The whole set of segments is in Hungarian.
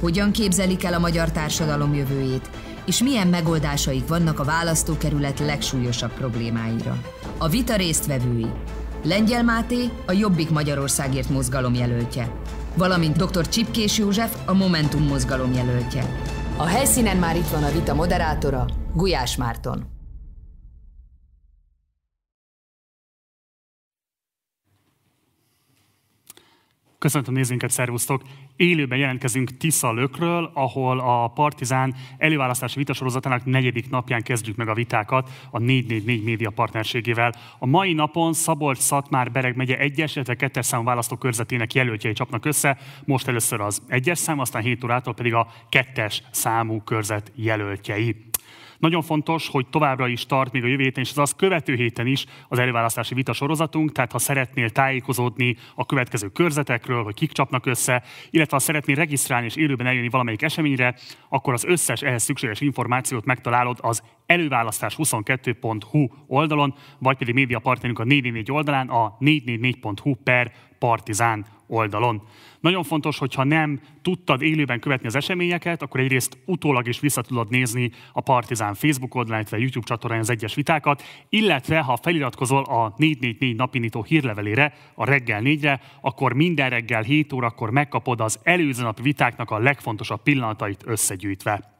hogyan képzelik el a magyar társadalom jövőjét, és milyen megoldásaik vannak a választókerület legsúlyosabb problémáira. A vita résztvevői Lengyel Máté, a Jobbik Magyarországért mozgalom jelöltje, valamint dr. Csipkés József, a Momentum mozgalom jelöltje. A helyszínen már itt van a vita moderátora, Gulyás Márton. Köszöntöm nézőinket, szervusztok! Élőben jelentkezünk Tisza Lökről, ahol a Partizán előválasztási vitasorozatának negyedik napján kezdjük meg a vitákat a 444 média partnerségével. A mai napon Szabolcs, Szatmár, Bereg megye egyes, illetve kettes számú választókörzetének jelöltjei csapnak össze. Most először az egyes szám, aztán 7 órától pedig a kettes számú körzet jelöltjei. Nagyon fontos, hogy továbbra is tart még a jövő héten, és az az követő héten is az előválasztási vita sorozatunk, tehát ha szeretnél tájékozódni a következő körzetekről, hogy kik csapnak össze, illetve ha szeretnél regisztrálni és élőben eljönni valamelyik eseményre, akkor az összes ehhez szükséges információt megtalálod az előválasztás22.hu oldalon, vagy pedig média partnerünk a 444 oldalán, a 444.hu per partizán oldalon. Nagyon fontos, hogyha nem tudtad élőben követni az eseményeket, akkor egyrészt utólag is vissza tudod nézni a Partizán Facebook oldalán, illetve YouTube csatornán az egyes vitákat, illetve ha feliratkozol a 444 napindító hírlevelére, a reggel 4-re, akkor minden reggel 7 órakor megkapod az előző nap vitáknak a legfontosabb pillanatait összegyűjtve.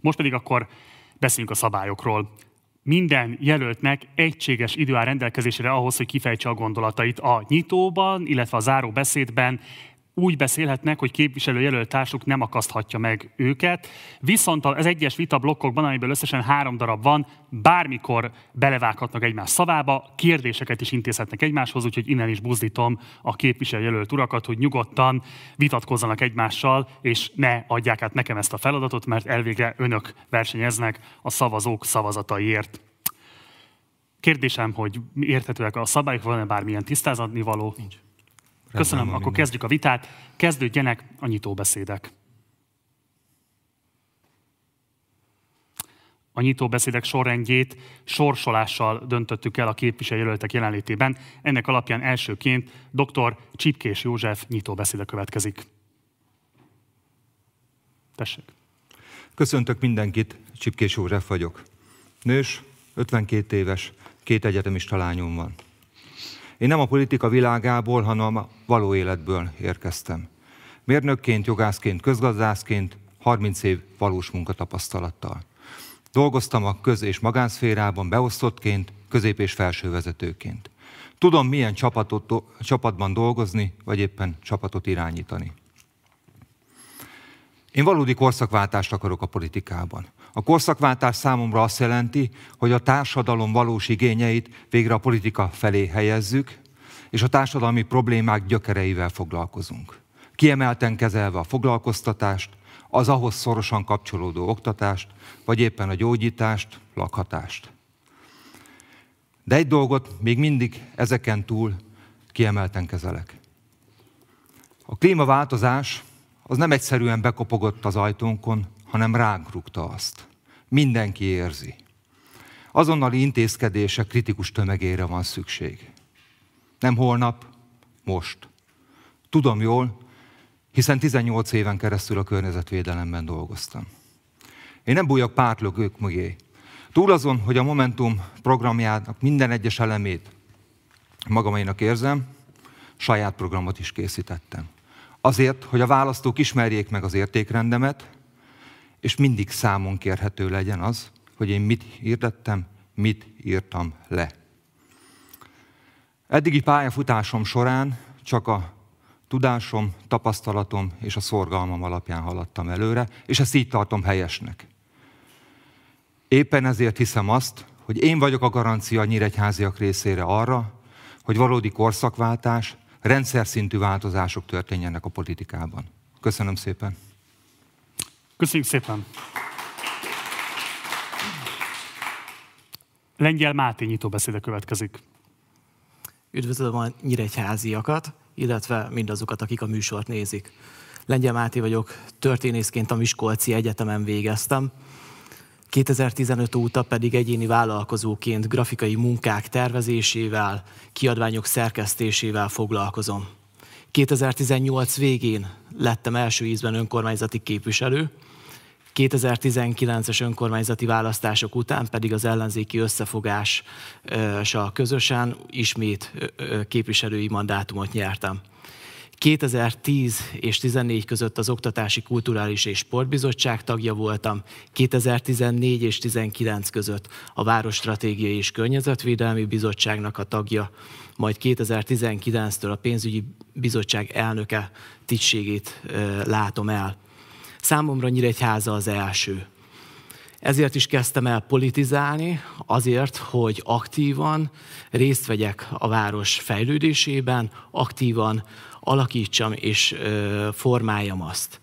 Most pedig akkor beszéljünk a szabályokról minden jelöltnek egységes idő áll rendelkezésére ahhoz, hogy kifejtse a gondolatait. A nyitóban, illetve a záró beszédben úgy beszélhetnek, hogy képviselőjelölt társuk nem akaszthatja meg őket. Viszont az egyes vita blokkokban, amiből összesen három darab van, bármikor belevághatnak egymás szavába, kérdéseket is intézhetnek egymáshoz, úgyhogy innen is buzdítom a képviselőjelölt urakat, hogy nyugodtan vitatkozzanak egymással, és ne adják át nekem ezt a feladatot, mert elvégre önök versenyeznek a szavazók szavazataiért. Kérdésem, hogy érthetőek a szabályok, van-e bármilyen tisztázatni való? Nincs. Köszönöm, akkor minden. kezdjük a vitát. Kezdődjenek a nyitóbeszédek. A nyitóbeszédek sorrendjét sorsolással döntöttük el a képviselőjelöltek jelenlétében. Ennek alapján elsőként dr. Csipkés József nyitóbeszéde következik. Tessék. Köszöntök mindenkit, Csipkés József vagyok. Nős, 52 éves, két egyetemista lányom van. Én nem a politika világából, hanem a való életből érkeztem. Mérnökként, jogászként, közgazdászként 30 év valós munkatapasztalattal. Dolgoztam a köz- és magánszférában beosztottként, közép- és felsővezetőként. Tudom, milyen csapatot, csapatban dolgozni, vagy éppen csapatot irányítani. Én valódi korszakváltást akarok a politikában. A korszakváltás számomra azt jelenti, hogy a társadalom valós igényeit végre a politika felé helyezzük, és a társadalmi problémák gyökereivel foglalkozunk. Kiemelten kezelve a foglalkoztatást, az ahhoz szorosan kapcsolódó oktatást, vagy éppen a gyógyítást, lakhatást. De egy dolgot még mindig ezeken túl kiemelten kezelek. A klímaváltozás az nem egyszerűen bekopogott az ajtónkon, hanem ránk rúgta azt. Mindenki érzi. Azonnali intézkedése kritikus tömegére van szükség. Nem holnap, most. Tudom jól, hiszen 18 éven keresztül a környezetvédelemben dolgoztam. Én nem bújok pártlögők mögé. Túl azon, hogy a Momentum programjának minden egyes elemét magamainak érzem, saját programot is készítettem. Azért, hogy a választók ismerjék meg az értékrendemet, és mindig számon kérhető legyen az, hogy én mit hirdettem, mit írtam le. Eddigi pályafutásom során csak a tudásom, tapasztalatom és a szorgalmam alapján haladtam előre, és ezt így tartom helyesnek. Éppen ezért hiszem azt, hogy én vagyok a garancia a nyíregyháziak részére arra, hogy valódi korszakváltás, rendszer szintű változások történjenek a politikában. Köszönöm szépen! Köszönjük szépen! Lengyel Máté nyitóbeszéde következik. Üdvözlöm a nyíregyháziakat, illetve mindazokat, akik a műsort nézik. Lengyel Máté vagyok, történészként a Miskolci Egyetemen végeztem. 2015 óta pedig egyéni vállalkozóként grafikai munkák tervezésével, kiadványok szerkesztésével foglalkozom. 2018 végén lettem első ízben önkormányzati képviselő, 2019-es önkormányzati választások után pedig az ellenzéki összefogással közösen ismét képviselői mandátumot nyertem. 2010 és 14 között az Oktatási Kulturális és Sportbizottság tagja voltam, 2014 és 19 között a Városstratégiai és Környezetvédelmi Bizottságnak a tagja, majd 2019-től a Pénzügyi Bizottság elnöke tisztségét látom el. Számomra Nyíregyháza az első. Ezért is kezdtem el politizálni, azért, hogy aktívan részt vegyek a város fejlődésében, aktívan alakítsam és formáljam azt.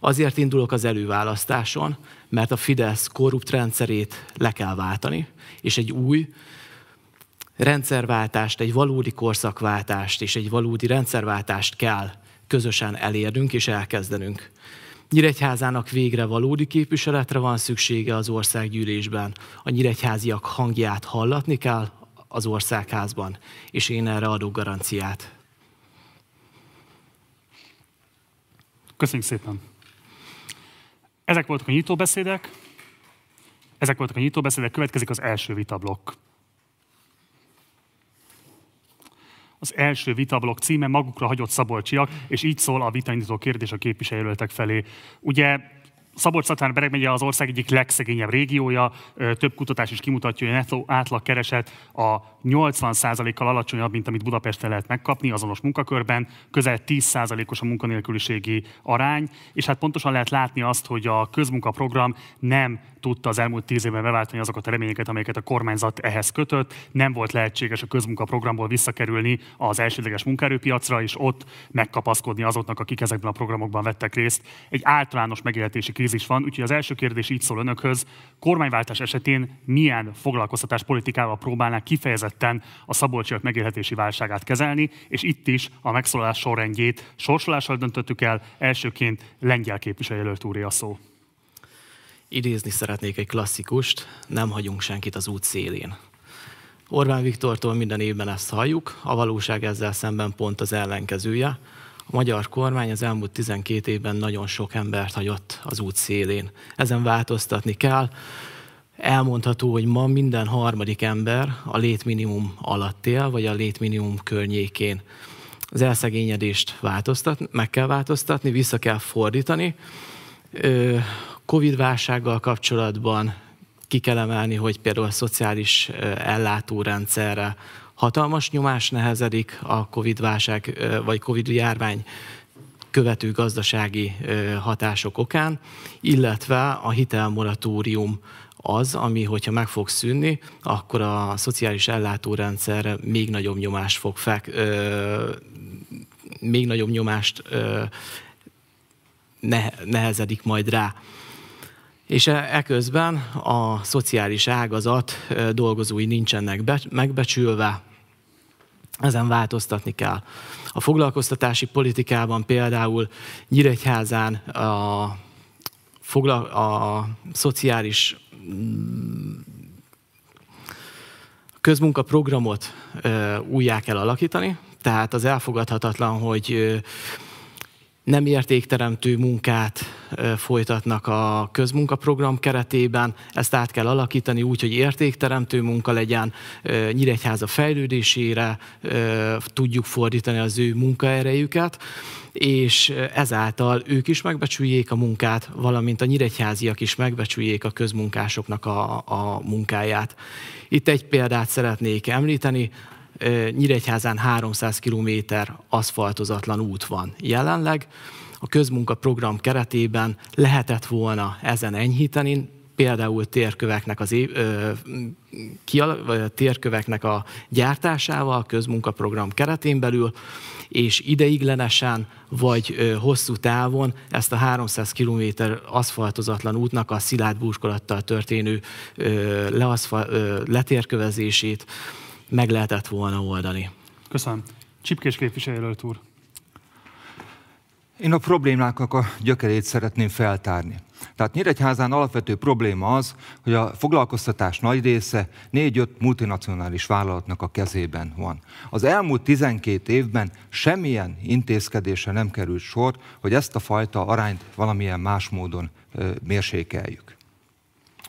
Azért indulok az előválasztáson, mert a Fidesz korrupt rendszerét le kell váltani, és egy új rendszerváltást, egy valódi korszakváltást és egy valódi rendszerváltást kell közösen elérnünk és elkezdenünk. Nyíregyházának végre valódi képviseletre van szüksége az országgyűlésben. A nyíregyháziak hangját hallatni kell az országházban, és én erre adok garanciát. Köszönjük szépen! Ezek voltak a nyitóbeszédek. Ezek voltak a nyitóbeszédek, következik az első vitablokk. Az első vitablok címe magukra hagyott szabolcsiak, és így szól a vitanyító kérdés a képviselőjelöltek felé. Ugye Szabolcs-Szatmár megye az ország egyik legszegényebb régiója, több kutatás is kimutatja, hogy a netto átlag a 80%-kal alacsonyabb, mint amit Budapesten lehet megkapni azonos munkakörben, közel 10%-os a munkanélküliségi arány, és hát pontosan lehet látni azt, hogy a közmunkaprogram nem tudta az elmúlt tíz évben beváltani azokat a reményeket, amelyeket a kormányzat ehhez kötött. Nem volt lehetséges a közmunkaprogramból visszakerülni az elsődleges munkaerőpiacra, és ott megkapaszkodni azoknak, akik ezekben a programokban vettek részt. Egy általános megélhetési krízis van, úgyhogy az első kérdés így szól önökhöz. Kormányváltás esetén milyen foglalkoztatás politikával próbálnák kifejezetten a szabolcsiak megélhetési válságát kezelni, és itt is a megszólalás sorrendjét sorsolással döntöttük el, elsőként lengyel képviselőjelölt úré a szó. Idézni szeretnék egy klasszikust, nem hagyunk senkit az út szélén. Orbán Viktortól minden évben ezt halljuk, a valóság ezzel szemben pont az ellenkezője. A magyar kormány az elmúlt 12 évben nagyon sok embert hagyott az út szélén. Ezen változtatni kell. Elmondható, hogy ma minden harmadik ember a létminimum alatt él, vagy a létminimum környékén. Az elszegényedést változtat, meg kell változtatni, vissza kell fordítani. Covid-válsággal kapcsolatban ki kell emelni, hogy például a szociális ellátórendszerre hatalmas nyomás nehezedik a Covid-válság vagy Covid-járvány követő gazdasági hatások okán, illetve a hitelmoratórium az, ami, hogyha meg fog szűnni, akkor a szociális ellátórendszerre még nagyobb nyomást fog fek, ö, még nagyobb nyomást ö, nehezedik majd rá és e, eközben a szociális ágazat dolgozói nincsenek be, megbecsülve, ezen változtatni kell. A foglalkoztatási politikában például Nyíregyházán a, foglal, a szociális mm, közmunkaprogramot újjá kell alakítani, tehát az elfogadhatatlan, hogy nem értékteremtő munkát folytatnak a közmunkaprogram keretében, ezt át kell alakítani úgy, hogy értékteremtő munka legyen, Nyíregyháza fejlődésére tudjuk fordítani az ő munkaerejüket, és ezáltal ők is megbecsüljék a munkát, valamint a nyíregyháziak is megbecsüljék a közmunkásoknak a, a munkáját. Itt egy példát szeretnék említeni, Nyíregyházán 300 kilométer aszfaltozatlan út van jelenleg. A közmunkaprogram keretében lehetett volna ezen enyhíteni, például térköveknek, az, ö, kial, térköveknek a gyártásával, közmunkaprogram keretén belül, és ideiglenesen vagy ö, hosszú távon ezt a 300 km aszfaltozatlan útnak a szilárd búskolattal történő ö, leaszfal, ö, letérkövezését meg lehetett volna oldani. Köszönöm. Csipkés képviselőt úr. Én a problémáknak a gyökerét szeretném feltárni. Tehát Nyíregyházán alapvető probléma az, hogy a foglalkoztatás nagy része négy-öt multinacionális vállalatnak a kezében van. Az elmúlt 12 évben semmilyen intézkedése nem került sor, hogy ezt a fajta arányt valamilyen más módon mérsékeljük.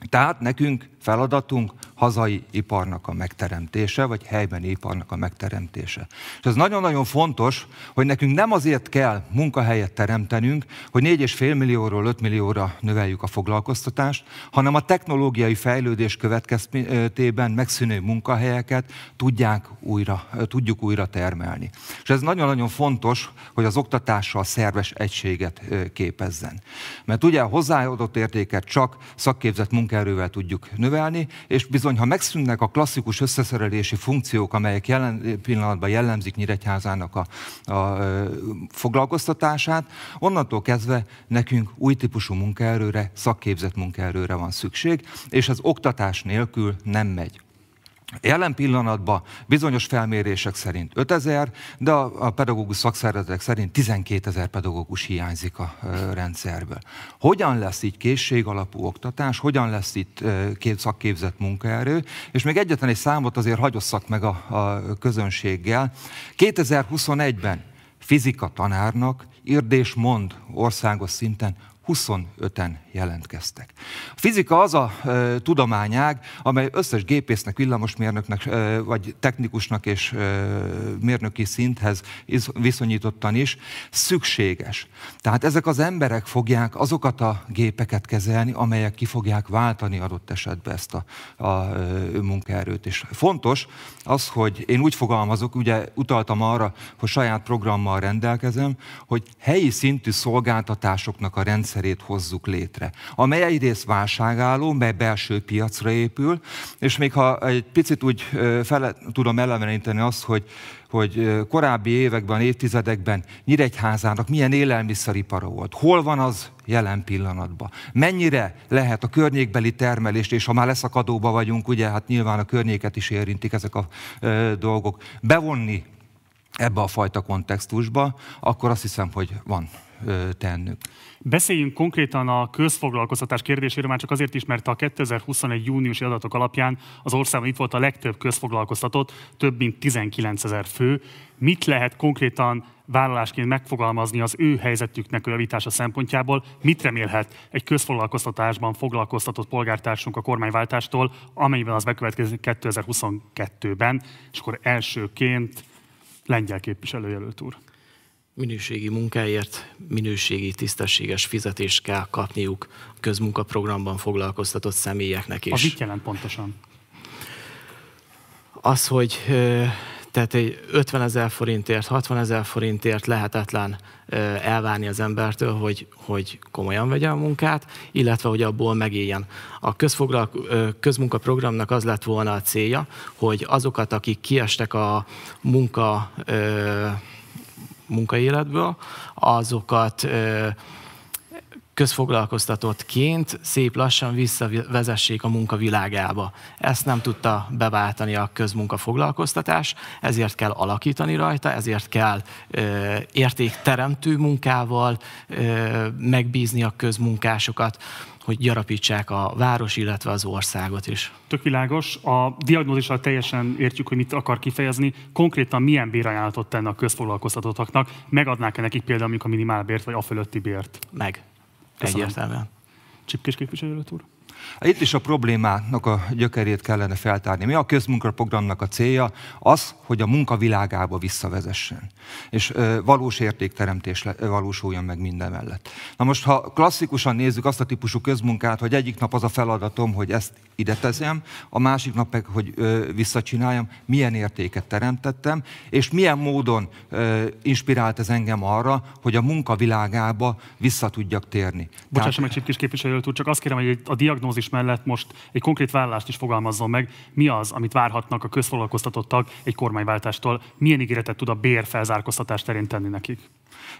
Tehát nekünk feladatunk hazai iparnak a megteremtése, vagy helyben iparnak a megteremtése. És ez nagyon-nagyon fontos, hogy nekünk nem azért kell munkahelyet teremtenünk, hogy 4,5 millióról 5 millióra növeljük a foglalkoztatást, hanem a technológiai fejlődés következtében megszűnő munkahelyeket tudják újra, tudjuk újra termelni. És ez nagyon-nagyon fontos, hogy az oktatással szerves egységet képezzen. Mert ugye a hozzáadott értéket csak szakképzett munkaerővel tudjuk növelni, és bizony, ha megszűnnek a klasszikus összeszerelési funkciók, amelyek jelen pillanatban jellemzik Nyíregyházának a, a foglalkoztatását, onnantól kezdve nekünk új típusú munkaerőre, szakképzett munkaerőre van szükség, és az oktatás nélkül nem megy. Jelen pillanatban bizonyos felmérések szerint 5000, de a, pedagógus szakszervezetek szerint 12 ezer pedagógus hiányzik a rendszerből. Hogyan lesz így készség alapú oktatás, hogyan lesz itt két szakképzett munkaerő, és még egyetlen egy számot azért hagyosszak meg a, a közönséggel. 2021-ben fizika tanárnak Irdés mond országos szinten 25-en jelentkeztek. A fizika az a e, tudományág, amely összes gépésznek, villamosmérnöknek, e, vagy technikusnak és e, mérnöki szinthez viszonyítottan is szükséges. Tehát ezek az emberek fogják azokat a gépeket kezelni, amelyek ki fogják váltani adott esetben ezt a, a munkaerőt. És fontos az, hogy én úgy fogalmazok, ugye utaltam arra, hogy saját programmal rendelkezem, hogy helyi szintű szolgáltatásoknak a rendszerét hozzuk létre létre, amely egyrészt válságálló, mely belső piacra épül, és még ha egy picit úgy fele, tudom eleveníteni azt, hogy, hogy korábbi években, évtizedekben Nyíregyházának milyen élelmiszeripara volt, hol van az jelen pillanatban, mennyire lehet a környékbeli termelést, és ha már leszakadóba vagyunk, ugye, hát nyilván a környéket is érintik ezek a ö, dolgok, bevonni ebbe a fajta kontextusba, akkor azt hiszem, hogy van tennünk. Beszéljünk konkrétan a közfoglalkoztatás kérdéséről, már csak azért is, mert a 2021. júniusi adatok alapján az országban itt volt a legtöbb közfoglalkoztatott, több mint 19 ezer fő. Mit lehet konkrétan vállalásként megfogalmazni az ő helyzetüknek javítása szempontjából? Mit remélhet egy közfoglalkoztatásban foglalkoztatott polgártársunk a kormányváltástól, amelyben az bekövetkezik 2022-ben? És akkor elsőként lengyel képviselőjelölt úr minőségi munkáért minőségi, tisztességes fizetést kell kapniuk a közmunkaprogramban foglalkoztatott személyeknek is. Az mit jelent pontosan? Az, hogy tehát egy 50 ezer forintért, 60 ezer forintért lehetetlen elvárni az embertől, hogy, hogy komolyan vegye a munkát, illetve hogy abból megéljen. A közmunkaprogramnak az lett volna a célja, hogy azokat, akik kiestek a munka munkaéletből, azokat közfoglalkoztatottként szép lassan visszavezessék a munkavilágába. Ezt nem tudta beváltani a közmunkafoglalkoztatás, ezért kell alakítani rajta, ezért kell ö, értékteremtő munkával ö, megbízni a közmunkásokat hogy gyarapítsák a város, illetve az országot is. Tök világos. A diagnózissal teljesen értjük, hogy mit akar kifejezni. Konkrétan milyen bérajánlatot tenne a közfoglalkoztatottaknak? Megadnák-e nekik például a minimálbért, vagy a fölötti bért? Meg. Köszönöm. Egyértelműen. Csipkés képviselő úr? Itt is a problémának a gyökerét kellene feltárni. Mi a közmunkaprogramnak a célja? Az, hogy a munka világába visszavezessen. És ö, valós értékteremtés le, valósuljon meg minden mellett. Na most, ha klasszikusan nézzük azt a típusú közmunkát, hogy egyik nap az a feladatom, hogy ezt ide teszem, a másik nap meg, hogy ö, visszacsináljam, milyen értéket teremtettem, és milyen módon ö, inspirált ez engem arra, hogy a munka világába vissza tudjak térni. Bocsássam meg, Csipkés képviselő úr, csak azt kérem, hogy a diagnózis diagnózis mellett most egy konkrét vállalást is fogalmazzon meg. Mi az, amit várhatnak a közfoglalkoztatottak egy kormányváltástól? Milyen ígéretet tud a bér felzárkóztatás terén tenni nekik?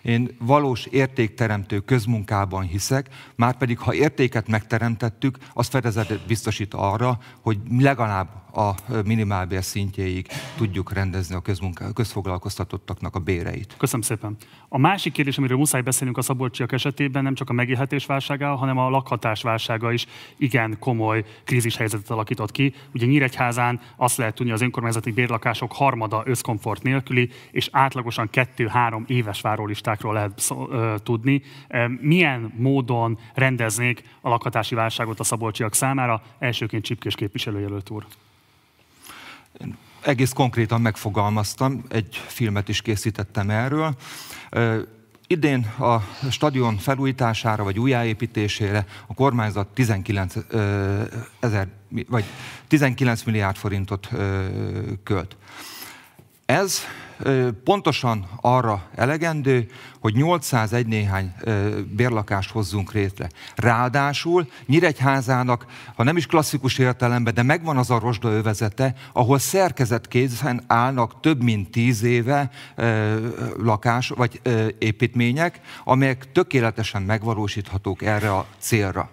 Én valós értékteremtő közmunkában hiszek, már pedig ha értéket megteremtettük, az fedezetet biztosít arra, hogy legalább a minimálbér szintjéig tudjuk rendezni a, közmunká, közfoglalkoztatottaknak a béreit. Köszönöm szépen. A másik kérdés, amiről muszáj beszélnünk a szabolcsiak esetében, nem csak a megélhetés válsága, hanem a lakhatás válsága is igen komoly krízishelyzetet alakított ki. Ugye Nyíregyházán azt lehet tudni, az önkormányzati bérlakások harmada összkomfort nélküli, és átlagosan kettő-három éves várólistákról lehet szó, ö, tudni. Milyen módon rendeznék a lakhatási válságot a szabolcsiak számára? Elsőként Csipkés képviselőjelölt úr. Én egész konkrétan megfogalmaztam, egy filmet is készítettem erről. Idén a stadion felújítására vagy újjáépítésére a kormányzat 19, ezer, vagy 19 milliárd forintot költ. Ez pontosan arra elegendő, hogy 801 néhány bérlakást hozzunk létre. Ráadásul Nyíregyházának, ha nem is klasszikus értelemben, de megvan az a rozsda övezete, ahol szerkezetkézen állnak több mint tíz éve lakás vagy építmények, amelyek tökéletesen megvalósíthatók erre a célra.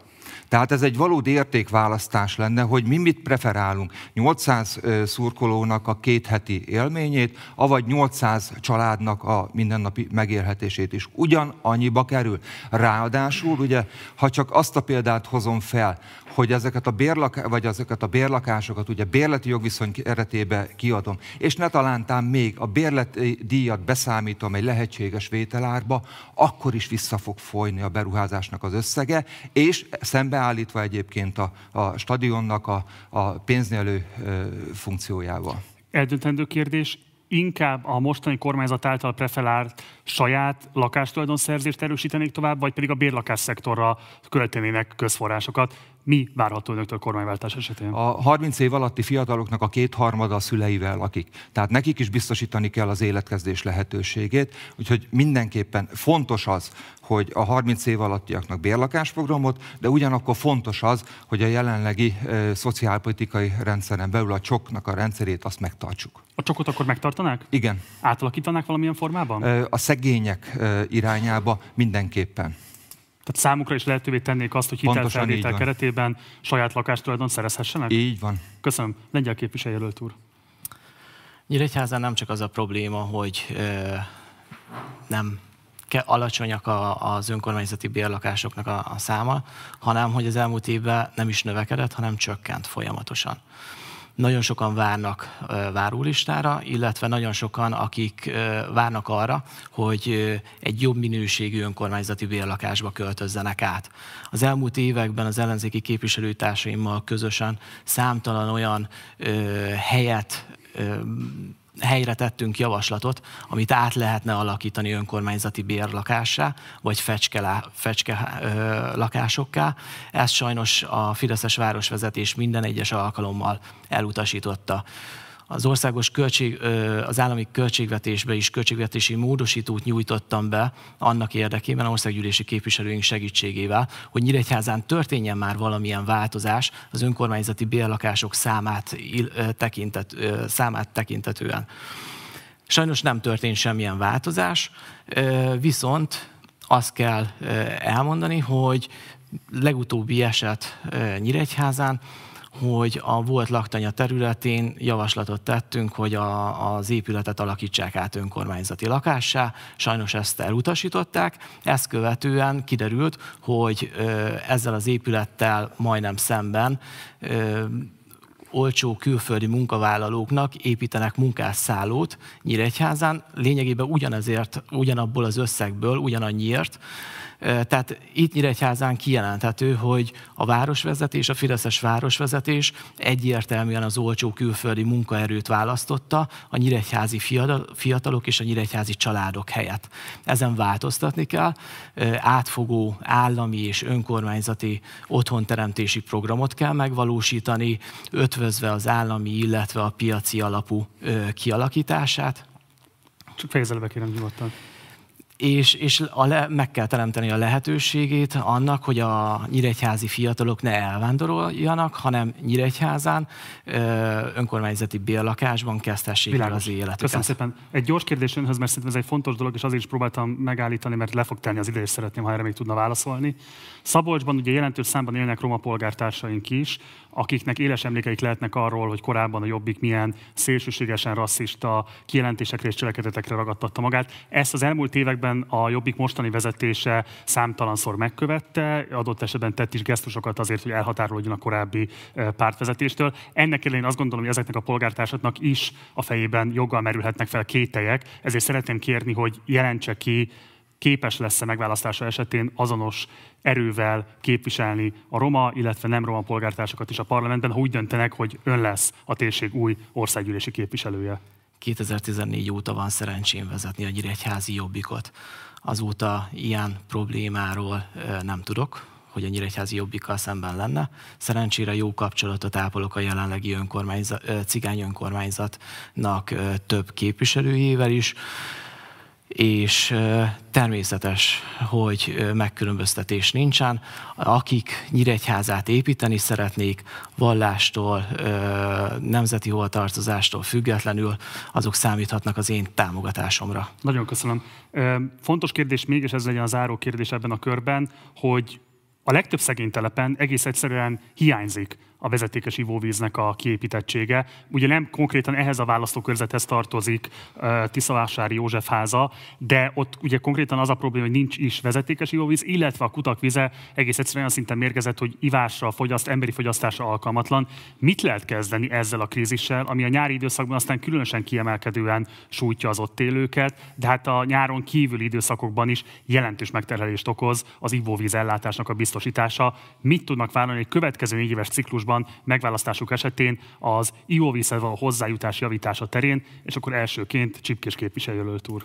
Tehát ez egy valódi értékválasztás lenne, hogy mi mit preferálunk. 800 szurkolónak a két heti élményét, avagy 800 családnak a mindennapi megélhetését is. Ugyan annyiba kerül. Ráadásul, ugye, ha csak azt a példát hozom fel, hogy ezeket a, bérlak, vagy ezeket a bérlakásokat ugye bérleti jogviszony keretébe kiadom, és ne talántám még a bérleti díjat beszámítom egy lehetséges vételárba, akkor is vissza fog folyni a beruházásnak az összege, és szembeállítva egyébként a, a stadionnak a, a pénznélő funkciójával. Eldöntendő kérdés, inkább a mostani kormányzat által preferált saját lakástulajdonszerzést erősítenék tovább, vagy pedig a bérlakás szektorra költenének közforrásokat. Mi várható önöktől kormányváltás esetén? A 30 év alatti fiataloknak a kétharmada a szüleivel lakik. Tehát nekik is biztosítani kell az életkezdés lehetőségét, úgyhogy mindenképpen fontos az, hogy a 30 év alattiaknak bérlakásprogramot, de ugyanakkor fontos az, hogy a jelenlegi e, szociálpolitikai rendszeren belül a csoknak a rendszerét azt megtartsuk. A csokot akkor megtartanák? Igen. Átalakítanák valamilyen formában? E, a szegények e, irányába mindenképpen. Tehát számukra is lehetővé tennék azt, hogy hitelfelvétel keretében saját lakástulajdon szerezhessenek? Így van. Köszönöm. Lengyel képviselőjelölt úr. Nyíregyházán nem csak az a probléma, hogy ö, nem alacsonyak a, az önkormányzati bérlakásoknak a, a száma, hanem hogy az elmúlt évben nem is növekedett, hanem csökkent folyamatosan. Nagyon sokan várnak várólistára, illetve nagyon sokan, akik várnak arra, hogy egy jobb minőségű önkormányzati bérlakásba költözzenek át. Az elmúlt években az ellenzéki képviselőtársaimmal közösen számtalan olyan helyet helyre tettünk javaslatot, amit át lehetne alakítani önkormányzati bérlakássá, vagy fecske, fecske ö, lakásokká. Ezt sajnos a Fideszes városvezetés minden egyes alkalommal elutasította az országos költség, az állami költségvetésbe is költségvetési módosítót nyújtottam be annak érdekében, országgyűlési képviselőink segítségével, hogy Nyíregyházán történjen már valamilyen változás az önkormányzati bérlakások számát, tekintet, számát tekintetően. Sajnos nem történt semmilyen változás, viszont azt kell elmondani, hogy legutóbbi eset Nyíregyházán hogy a volt laktanya területén javaslatot tettünk, hogy a, az épületet alakítsák át önkormányzati lakássá. Sajnos ezt elutasították. Ezt követően kiderült, hogy ezzel az épülettel majdnem szemben olcsó külföldi munkavállalóknak építenek munkásszállót Nyíregyházán, lényegében ugyanezért, ugyanabból az összegből, ugyanannyiért, tehát itt Nyíregyházán kijelenthető, hogy a városvezetés, a Fideszes városvezetés egyértelműen az olcsó külföldi munkaerőt választotta a nyíregyházi fiatalok és a nyíregyházi családok helyett. Ezen változtatni kell, átfogó állami és önkormányzati otthonteremtési programot kell megvalósítani, ötvözve az állami, illetve a piaci alapú kialakítását. Csak fejezelbe kérem nyugodtan és, és a le, meg kell teremteni a lehetőségét annak, hogy a nyíregyházi fiatalok ne elvándoroljanak, hanem Nyíregyházán önkormányzati bérlakásban kezdhessék el az életüket. Köszönöm szépen. Egy gyors kérdés önhöz, mert szerintem ez egy fontos dolog, és azért is próbáltam megállítani, mert le fog tenni az ide, és szeretném, ha erre még tudna válaszolni. Szabolcsban ugye jelentős számban élnek roma polgártársaink is, akiknek éles emlékeik lehetnek arról, hogy korábban a Jobbik milyen szélsőségesen rasszista kijelentésekre és cselekedetekre ragadtatta magát. Ezt az elmúlt években a Jobbik mostani vezetése számtalanszor megkövette, adott esetben tett is gesztusokat azért, hogy elhatárolódjon a korábbi pártvezetéstől. Ennek ellenére azt gondolom, hogy ezeknek a polgártársaknak is a fejében joggal merülhetnek fel kételyek, ezért szeretném kérni, hogy jelentse ki, képes lesz-e megválasztása esetén azonos erővel képviselni a roma, illetve nem roma polgártársakat is a parlamentben, ha úgy döntenek, hogy ön lesz a térség új országgyűlési képviselője. 2014 óta van szerencsém vezetni a Nyíregyházi Jobbikot. Azóta ilyen problémáról nem tudok, hogy a Nyíregyházi Jobbikkal szemben lenne. Szerencsére jó kapcsolatot ápolok a jelenlegi önkormányzat, cigány önkormányzatnak több képviselőjével is és természetes, hogy megkülönböztetés nincsen. Akik Nyíregyházát építeni szeretnék, vallástól, nemzeti hovatartozástól függetlenül, azok számíthatnak az én támogatásomra. Nagyon köszönöm. Fontos kérdés még, és ez legyen a záró kérdés ebben a körben, hogy a legtöbb szegény telepen egész egyszerűen hiányzik a vezetékes ivóvíznek a kiépítettsége. Ugye nem konkrétan ehhez a választókörzethez tartozik uh, Tiszavásári József háza, de ott ugye konkrétan az a probléma, hogy nincs is vezetékes ivóvíz, illetve a kutak vize egész egyszerűen olyan szinten mérgezett, hogy ivásra, fogyaszt, emberi fogyasztásra alkalmatlan. Mit lehet kezdeni ezzel a krízissel, ami a nyári időszakban aztán különösen kiemelkedően sújtja az ott élőket, de hát a nyáron kívüli időszakokban is jelentős megterhelést okoz az ivóvíz ellátásnak a biztosítása. Mit tudnak vállalni egy következő négy éves ciklusban városban megválasztásuk esetén az ivóvízhez való hozzájutás javítása terén, és akkor elsőként Csipkés képviselőjelölt úr.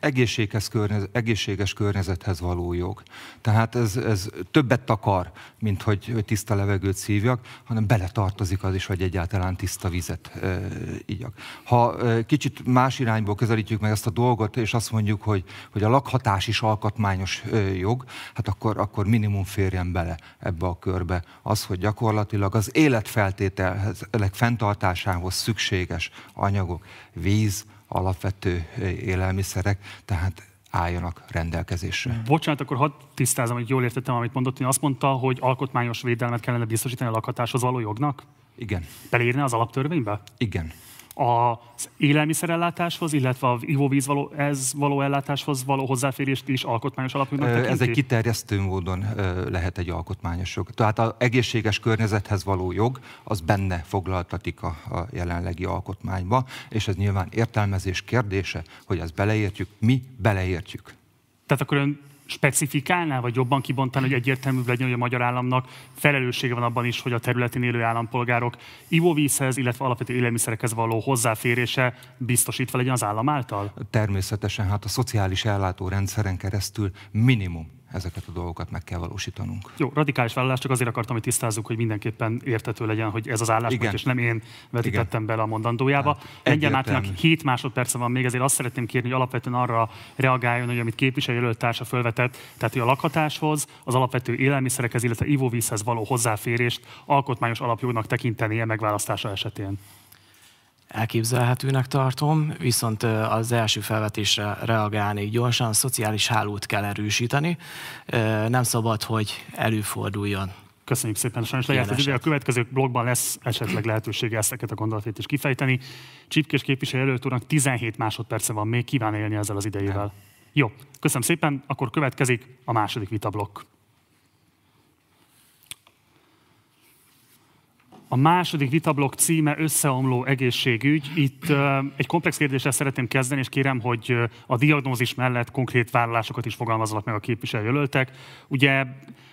Egészséges, környezet, egészséges környezethez való jog. Tehát ez, ez többet akar, mint hogy, hogy tiszta levegőt szívjak, hanem beletartozik az is, hogy egyáltalán tiszta vizet e, igyak. Ha e, kicsit más irányból közelítjük meg ezt a dolgot, és azt mondjuk, hogy, hogy a lakhatás is alkotmányos e, jog, hát akkor, akkor minimum férjen bele ebbe a körbe az, hogy gyakorlatilag az életfeltételhez, fenntartásához szükséges anyagok, víz, alapvető élelmiszerek, tehát álljanak rendelkezésre. Bocsánat, akkor hadd tisztázom, hogy jól értettem, amit mondott. Én azt mondta, hogy alkotmányos védelmet kellene biztosítani a lakhatáshoz való jognak? Igen. Belírne az alaptörvénybe? Igen az élelmiszerellátáshoz, illetve a ivóvíz való, ez való ellátáshoz való hozzáférést is alkotmányos alapjognak tekinti? Ez egy kiterjesztő módon lehet egy alkotmányos jog. Tehát az egészséges környezethez való jog, az benne foglaltatik a, a jelenlegi alkotmányba, és ez nyilván értelmezés kérdése, hogy ezt beleértjük, mi beleértjük. Tehát akkor ön specifikálná, vagy jobban kibontani, hogy egyértelmű legyen, hogy a magyar államnak felelőssége van abban is, hogy a területén élő állampolgárok ivóvízhez, illetve alapvető élelmiszerekhez való hozzáférése biztosítva legyen az állam által? Természetesen, hát a szociális ellátórendszeren keresztül minimum ezeket a dolgokat meg kell valósítanunk. Jó, radikális vállalás, csak azért akartam, hogy tisztázzuk, hogy mindenképpen értető legyen, hogy ez az álláspont, és nem én vetítettem bele a mondandójába. Hát, Lengyel Mártinak 7 másodperce van még, ezért azt szeretném kérni, hogy alapvetően arra reagáljon, hogy amit képviselőjelölt társa felvetett, tehát hogy a lakhatáshoz, az alapvető élelmiszerekhez, illetve ivóvízhez való hozzáférést alkotmányos alapjognak tekintenie megválasztása esetén elképzelhetőnek tartom, viszont az első felvetésre reagálnék gyorsan, a szociális hálót kell erősíteni, nem szabad, hogy előforduljon. Köszönjük szépen, sajnos lejárt az idő. A következő blogban lesz esetleg lehetősége ezeket a gondolatait is kifejteni. Csipkés képviselő előtt úrnak 17 másodperce van még, kíván élni ezzel az idejével. Jó, köszönöm szépen, akkor következik a második vitablokk. A második vitablok címe Összeomló egészségügy. Itt uh, egy komplex kérdéssel szeretném kezdeni, és kérem, hogy a diagnózis mellett konkrét vállalásokat is fogalmazzanak meg a képviselőjelöltek. Ugye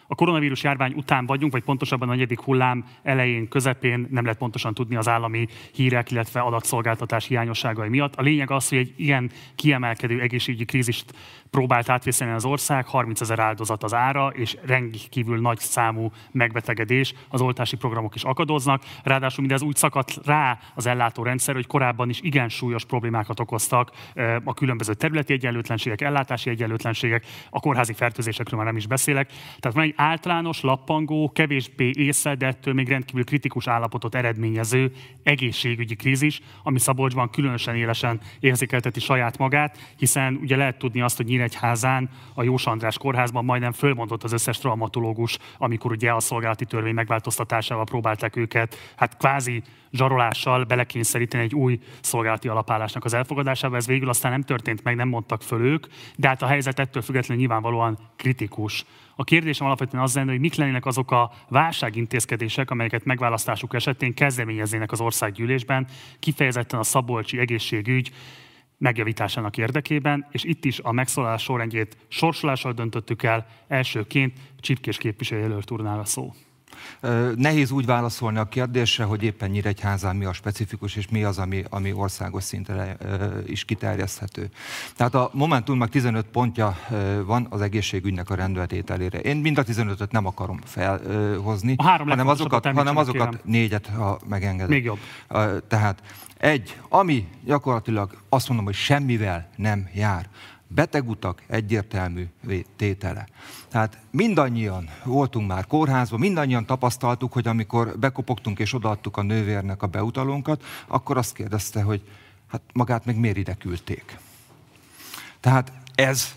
a koronavírus járvány után vagyunk, vagy pontosabban a negyedik hullám elején, közepén nem lehet pontosan tudni az állami hírek, illetve adatszolgáltatás hiányosságai miatt. A lényeg az, hogy egy ilyen kiemelkedő egészségügyi krízist próbált átvészelni az ország, 30 ezer áldozat az ára, és rendkívül nagy számú megbetegedés, az oltási programok is akadoznak ráadásul mindez úgy szakadt rá az ellátórendszer, hogy korábban is igen súlyos problémákat okoztak a különböző területi egyenlőtlenségek, ellátási egyenlőtlenségek, a kórházi fertőzésekről már nem is beszélek. Tehát van egy általános, lappangó, kevésbé észre, de ettől még rendkívül kritikus állapotot eredményező egészségügyi krízis, ami Szabolcsban különösen élesen érzékelteti saját magát, hiszen ugye lehet tudni azt, hogy Nyíregyházán a Jós András kórházban majdnem fölmondott az összes traumatológus, amikor ugye a szolgálati törvény megváltoztatásával próbálták őket, hát kvázi zsarolással belekényszeríteni egy új szolgálati alapállásnak az elfogadásába. Ez végül aztán nem történt meg, nem mondtak föl ők, de hát a helyzet ettől függetlenül nyilvánvalóan kritikus. A kérdésem alapvetően az lenne, hogy mik lennének azok a válságintézkedések, amelyeket megválasztásuk esetén kezdeményeznének az országgyűlésben, kifejezetten a szabolcsi egészségügy megjavításának érdekében, és itt is a megszólalás sorrendjét sorsolással döntöttük el, elsőként Csipkés képviselőjelölt úrnál a szó. Nehéz úgy válaszolni a kérdésre, hogy éppen Nyíregyházán mi a specifikus, és mi az, ami, ami országos szintre is kiterjeszthető. Tehát a Momentumnak 15 pontja van az egészségügynek a rendvetételére. Én mind a 15-öt nem akarom felhozni, hanem azokat, hanem azokat négyet, ha megengedek. Még jobb. Tehát egy, ami gyakorlatilag azt mondom, hogy semmivel nem jár betegutak egyértelmű tétele. Tehát mindannyian voltunk már kórházban, mindannyian tapasztaltuk, hogy amikor bekopogtunk és odaadtuk a nővérnek a beutalónkat, akkor azt kérdezte, hogy hát magát meg miért ide küldték. Tehát ez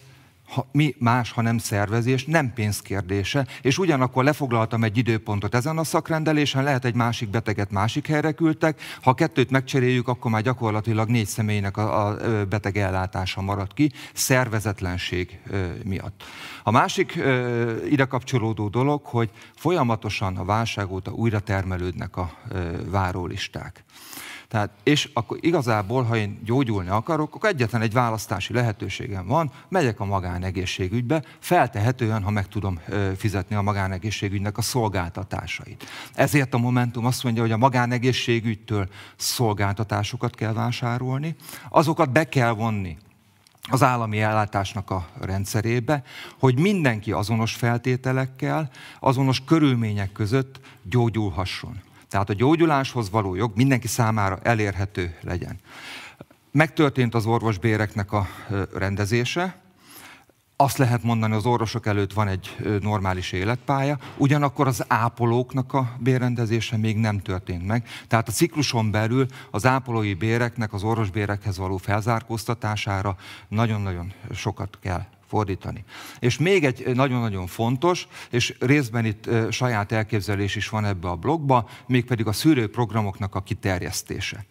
ha, mi más, ha nem szervezés, nem pénzkérdése, és ugyanakkor lefoglaltam egy időpontot ezen a szakrendelésen, lehet egy másik beteget másik helyre küldtek, ha kettőt megcseréljük, akkor már gyakorlatilag négy személynek a, a beteg ellátása marad ki, szervezetlenség miatt. A másik ide kapcsolódó dolog, hogy folyamatosan a válság óta újra termelődnek a várólisták. Tehát, és akkor igazából, ha én gyógyulni akarok, akkor egyetlen egy választási lehetőségem van, megyek a magánegészségügybe, feltehetően, ha meg tudom fizetni a magánegészségügynek a szolgáltatásait. Ezért a Momentum azt mondja, hogy a magánegészségügytől szolgáltatásokat kell vásárolni, azokat be kell vonni az állami ellátásnak a rendszerébe, hogy mindenki azonos feltételekkel, azonos körülmények között gyógyulhasson. Tehát a gyógyuláshoz való jog mindenki számára elérhető legyen. Megtörtént az orvosbéreknek a rendezése, azt lehet mondani, az orvosok előtt van egy normális életpálya, ugyanakkor az ápolóknak a bérrendezése még nem történt meg. Tehát a cikluson belül az ápolói béreknek az orvosbérekhez való felzárkóztatására nagyon-nagyon sokat kell fordítani. És még egy nagyon-nagyon fontos, és részben itt saját elképzelés is van ebbe a blogba, mégpedig a szűrőprogramoknak a kiterjesztése.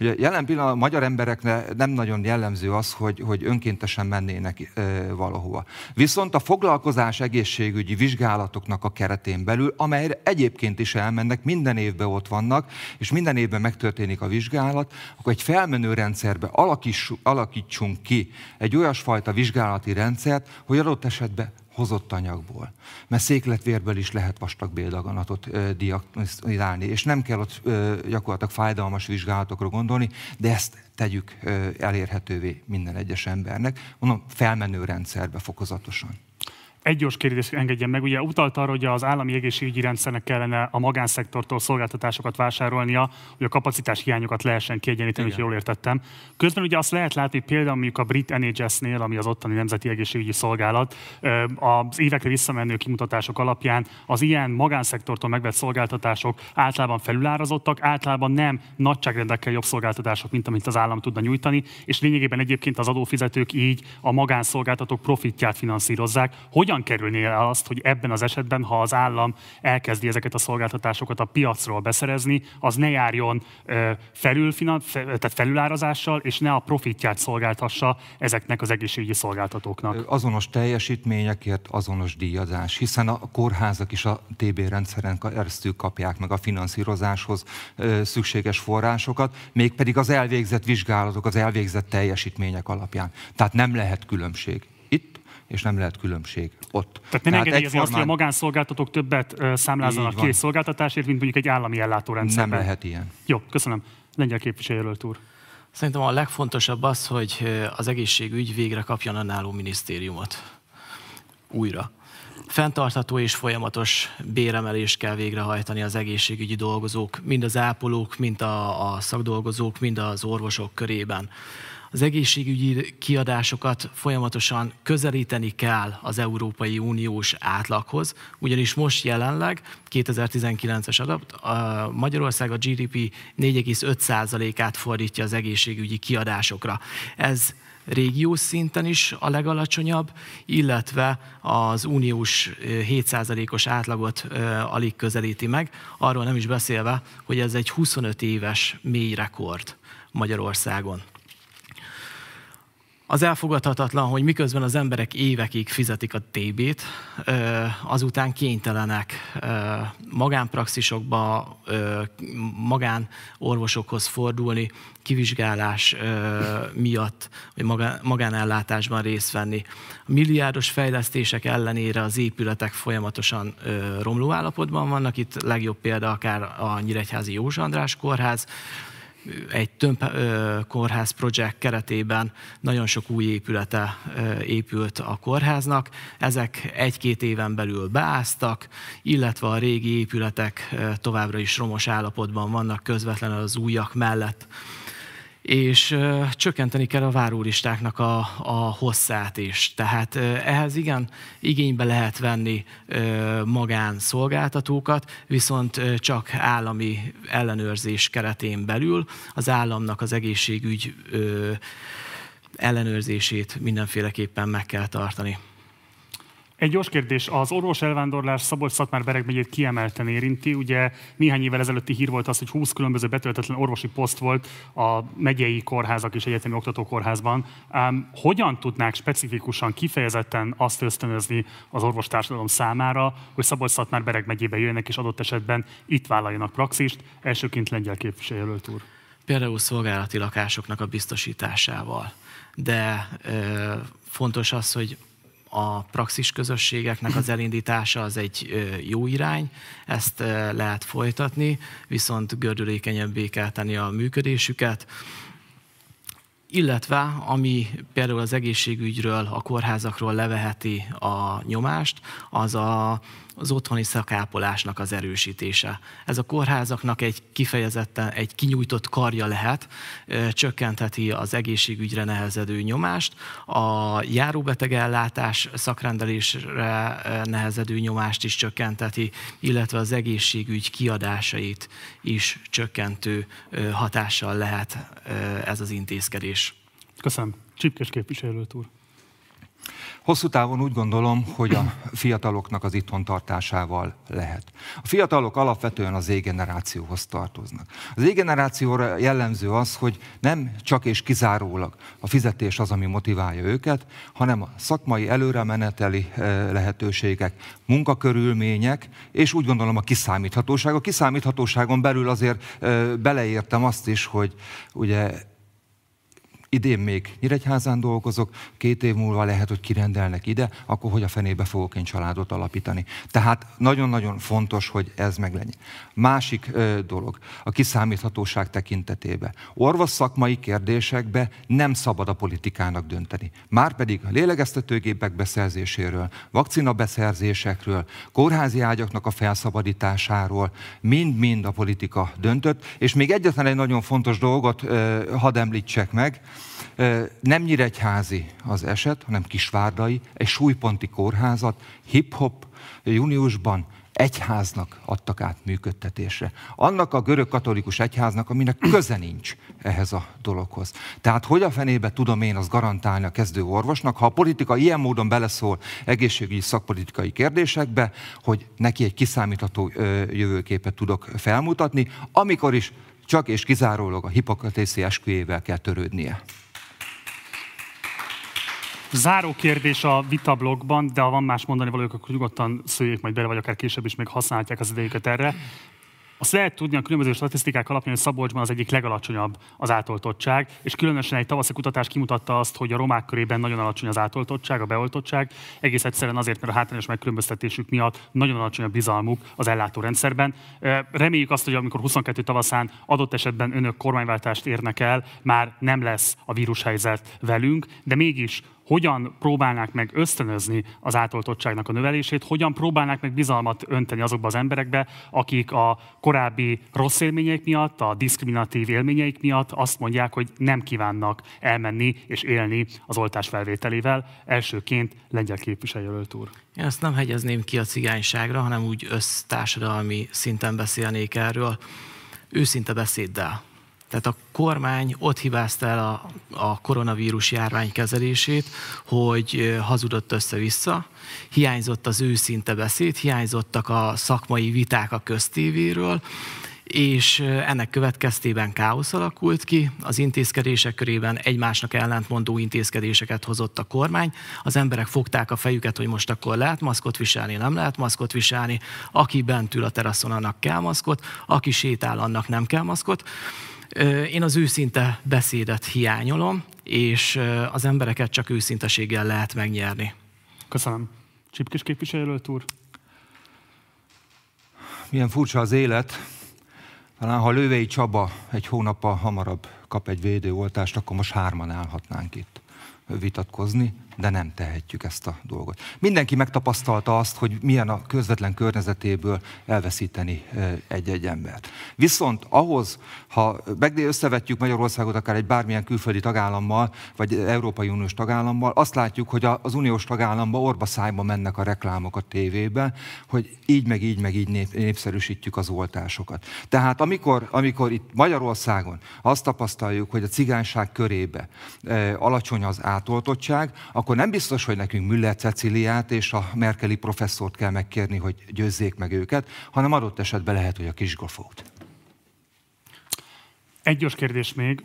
Ugye jelen pillanatban a magyar embereknek nem nagyon jellemző az, hogy, hogy önkéntesen mennének e, valahova. Viszont a foglalkozás egészségügyi vizsgálatoknak a keretén belül, amelyre egyébként is elmennek, minden évben ott vannak, és minden évben megtörténik a vizsgálat, akkor egy felmenő rendszerbe alakítsunk ki egy olyasfajta vizsgálati rendszert, hogy adott esetben hozott anyagból. Mert székletvérből is lehet vastag béldaganatot diagnosztizálni, és nem kell ott ö, gyakorlatilag fájdalmas vizsgálatokra gondolni, de ezt tegyük ö, elérhetővé minden egyes embernek, mondom, felmenő rendszerbe fokozatosan. Egy gyors kérdés engedjen meg. Ugye utalt arra, hogy az állami egészségügyi rendszernek kellene a magánszektortól szolgáltatásokat vásárolnia, hogy a kapacitás hiányokat lehessen kiegyenlíteni, hogy jól értettem. Közben ugye azt lehet látni, például mondjuk a brit NHS-nél, ami az ottani Nemzeti Egészségügyi Szolgálat, az évekre visszamenő kimutatások alapján az ilyen magánszektortól megvett szolgáltatások általában felülárazottak, általában nem nagyságrendekkel jobb szolgáltatások, mint amit az állam tudna nyújtani, és lényegében egyébként az adófizetők így a magánszolgáltatók profitját finanszírozzák. Hogyan hogyan kerülné el azt, hogy ebben az esetben, ha az állam elkezdi ezeket a szolgáltatásokat a piacról beszerezni, az ne járjon felül, tehát felülárazással, és ne a profitját szolgáltassa ezeknek az egészségügyi szolgáltatóknak. Azonos teljesítményekért azonos díjazás, hiszen a kórházak is a TB rendszeren keresztül kapják meg a finanszírozáshoz szükséges forrásokat, mégpedig az elvégzett vizsgálatok, az elvégzett teljesítmények alapján. Tehát nem lehet különbség és nem lehet különbség ott. Tehát nem engedélyezi egyformán... azt, hogy a magánszolgáltatók többet szamlázzanak ki egy szolgáltatásért, mint mondjuk egy állami ellátórendszerben. Nem lehet ilyen. Jó, köszönöm. Lengyel képviselőjelölt úr. Szerintem a legfontosabb az, hogy az egészségügy végre kapjon önálló minisztériumot. Újra. Fentartható és folyamatos béremelést kell végrehajtani az egészségügyi dolgozók, mind az ápolók, mind a, a szakdolgozók, mind az orvosok körében. Az egészségügyi kiadásokat folyamatosan közelíteni kell az Európai Uniós átlaghoz, ugyanis most jelenleg 2019-es adat, a Magyarország a GDP 4,5%-át fordítja az egészségügyi kiadásokra. Ez régiós szinten is a legalacsonyabb, illetve az uniós 7%-os átlagot alig közelíti meg, arról nem is beszélve, hogy ez egy 25 éves mély rekord Magyarországon. Az elfogadhatatlan, hogy miközben az emberek évekig fizetik a TB-t, azután kénytelenek magánpraxisokba, magánorvosokhoz fordulni, kivizsgálás miatt, vagy magánellátásban részt venni. A milliárdos fejlesztések ellenére az épületek folyamatosan romló állapotban vannak. Itt legjobb példa akár a Nyíregyházi József András kórház, egy több kórház projekt keretében nagyon sok új épülete épült a kórháznak. Ezek egy-két éven belül beáztak, illetve a régi épületek továbbra is romos állapotban vannak közvetlenül az újak mellett és csökkenteni kell a várólistáknak a, a hosszát is. Tehát ehhez igen, igénybe lehet venni magánszolgáltatókat, viszont csak állami ellenőrzés keretén belül az államnak az egészségügy ellenőrzését mindenféleképpen meg kell tartani. Egy gyors kérdés, az orvos elvándorlás szabolcs szatmár bereg megyét kiemelten érinti. Ugye néhány évvel ezelőtti hír volt az, hogy 20 különböző betöltetlen orvosi poszt volt a megyei kórházak és egyetemi oktatókórházban. Um, hogyan tudnák specifikusan, kifejezetten azt ösztönözni az orvostársadalom számára, hogy szabolcs szatmár bereg megyébe jöjjenek és adott esetben itt vállaljanak praxist? Elsőként lengyel képviselőjelölt úr. Például szolgálati lakásoknak a biztosításával. De ö, fontos az, hogy a praxis közösségeknek az elindítása az egy jó irány, ezt lehet folytatni, viszont gördülékenyebbé kell tenni a működésüket, illetve ami például az egészségügyről, a kórházakról leveheti a nyomást, az a az otthoni szakápolásnak az erősítése. Ez a kórházaknak egy kifejezetten egy kinyújtott karja lehet, csökkentheti az egészségügyre nehezedő nyomást, a járóbetegellátás szakrendelésre nehezedő nyomást is csökkenteti, illetve az egészségügy kiadásait is csökkentő hatással lehet ez az intézkedés. Köszönöm. Csipkes képviselőt úr. Hosszú távon úgy gondolom, hogy a fiataloknak az itthon tartásával lehet. A fiatalok alapvetően az Z-generációhoz tartoznak. Az Z-generációra jellemző az, hogy nem csak és kizárólag a fizetés az, ami motiválja őket, hanem a szakmai előremeneteli eh, lehetőségek, munkakörülmények, és úgy gondolom a kiszámíthatóság. A kiszámíthatóságon belül azért eh, beleértem azt is, hogy ugye idén még Nyíregyházán dolgozok, két év múlva lehet, hogy kirendelnek ide, akkor hogy a fenébe fogok én családot alapítani. Tehát nagyon-nagyon fontos, hogy ez meglegyen. Másik ö, dolog, a kiszámíthatóság tekintetében. Orvos szakmai kérdésekbe nem szabad a politikának dönteni. Márpedig a lélegeztetőgépek beszerzéséről, vakcina beszerzésekről, kórházi ágyaknak a felszabadításáról mind-mind a politika döntött, és még egyetlen egy nagyon fontos dolgot ö, hadd említsek meg, nem nyíregyházi az eset, hanem kisvárdai, egy súlyponti kórházat hip-hop júniusban egyháznak adtak át működtetésre. Annak a görög katolikus egyháznak, aminek köze nincs ehhez a dologhoz. Tehát hogy a fenébe tudom én azt garantálni a kezdő orvosnak, ha a politika ilyen módon beleszól egészségügyi szakpolitikai kérdésekbe, hogy neki egy kiszámítható jövőképet tudok felmutatni, amikor is csak és kizárólag a hipokratészi esküjével kell törődnie. Záró kérdés a vitablogban, de ha van más mondani valójuk, akkor nyugodtan szőjék majd bele, vagy akár később is még használhatják az idejüket erre. Azt lehet tudni a különböző statisztikák alapján, hogy Szabolcsban az egyik legalacsonyabb az átoltottság, és különösen egy tavaszi kutatás kimutatta azt, hogy a romák körében nagyon alacsony az átoltottság, a beoltottság, egész egyszerűen azért, mert a hátrányos megkülönböztetésük miatt nagyon alacsony a bizalmuk az ellátórendszerben. Reméljük azt, hogy amikor 22 tavaszán adott esetben önök kormányváltást érnek el, már nem lesz a vírushelyzet velünk, de mégis hogyan próbálnák meg ösztönözni az átoltottságnak a növelését, hogyan próbálnák meg bizalmat önteni azokba az emberekbe, akik a korábbi rossz élményeik miatt, a diszkriminatív élményeik miatt azt mondják, hogy nem kívánnak elmenni és élni az oltás felvételével. Elsőként lengyel képviselőjelölt úr. Én ezt nem hegyezném ki a cigányságra, hanem úgy össztársadalmi szinten beszélnék erről, őszinte beszéddel. Tehát a kormány ott hibázta el a, a koronavírus járvány kezelését, hogy hazudott össze-vissza, hiányzott az őszinte beszéd, hiányzottak a szakmai viták a köztévéről, és ennek következtében káosz alakult ki, az intézkedések körében egymásnak ellentmondó intézkedéseket hozott a kormány, az emberek fogták a fejüket, hogy most akkor lehet maszkot viselni, nem lehet maszkot viselni, aki bent ül a teraszon, annak kell maszkot, aki sétál, annak nem kell maszkot. Én az őszinte beszédet hiányolom, és az embereket csak őszinteséggel lehet megnyerni. Köszönöm. Csipkis képviselőt úr. Milyen furcsa az élet. Talán ha Lővei Csaba egy hónappal hamarabb kap egy védőoltást, akkor most hárman állhatnánk itt vitatkozni, de nem tehetjük ezt a dolgot. Mindenki megtapasztalta azt, hogy milyen a közvetlen környezetéből elveszíteni egy-egy embert. Viszont ahhoz, ha összevetjük Magyarországot akár egy bármilyen külföldi tagállammal, vagy Európai Uniós tagállammal, azt látjuk, hogy az uniós tagállamban orba szájba mennek a reklámok a tévébe, hogy így meg így meg így nép, népszerűsítjük az oltásokat. Tehát amikor, amikor itt Magyarországon azt tapasztaljuk, hogy a cigányság körébe alacsony az átoltottság, akkor nem biztos, hogy nekünk Müller Ceciliát és a Merkeli professzort kell megkérni, hogy győzzék meg őket, hanem adott esetben lehet, hogy a kisgofót. Egy gyors kérdés még,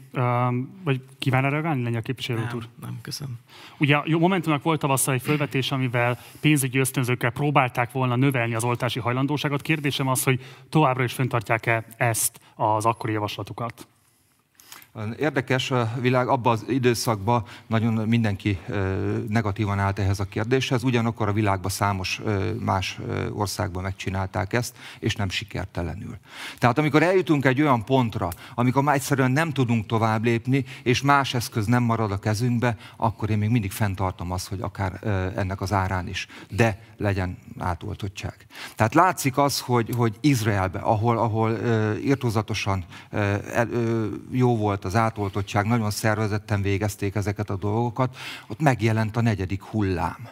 vagy kíván erre reagálni, Lengyel képviselő nem, úr? Nem, köszönöm. Ugye a Momentumnak volt tavasszal egy fölvetés, amivel pénzügyi ösztönzőkkel próbálták volna növelni az oltási hajlandóságot. Kérdésem az, hogy továbbra is föntartják-e ezt az akkori javaslatukat? Érdekes a világ, abban az időszakban nagyon mindenki negatívan állt ehhez a kérdéshez, ugyanakkor a világban számos más országban megcsinálták ezt, és nem sikertelenül. Tehát amikor eljutunk egy olyan pontra, amikor már egyszerűen nem tudunk tovább lépni, és más eszköz nem marad a kezünkbe, akkor én még mindig fenntartom azt, hogy akár ennek az árán is, de legyen átoltottság. Tehát látszik az, hogy, hogy Izraelbe, ahol, ahol irtózatosan uh, jó volt az átoltottság, nagyon szervezetten végezték ezeket a dolgokat, ott megjelent a negyedik hullám.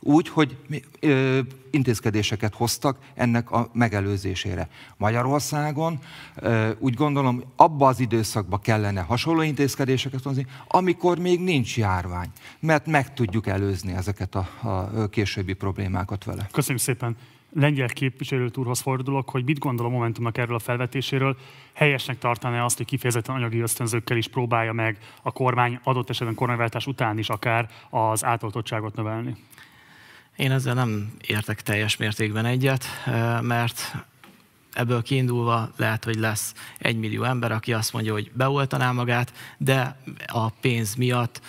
Úgy, hogy ö, intézkedéseket hoztak ennek a megelőzésére. Magyarországon ö, úgy gondolom, abba az időszakban kellene hasonló intézkedéseket hozni, amikor még nincs járvány, mert meg tudjuk előzni ezeket a, a későbbi problémákat vele. Köszönjük szépen lengyel képviselőt úrhoz fordulok, hogy mit gondol a Momentumnak erről a felvetéséről. Helyesnek tartaná azt, hogy kifejezetten anyagi ösztönzőkkel is próbálja meg a kormány adott esetben kormányváltás után is akár az átoltottságot növelni? Én ezzel nem értek teljes mértékben egyet, mert ebből kiindulva lehet, hogy lesz egy millió ember, aki azt mondja, hogy beoltaná magát, de a pénz miatt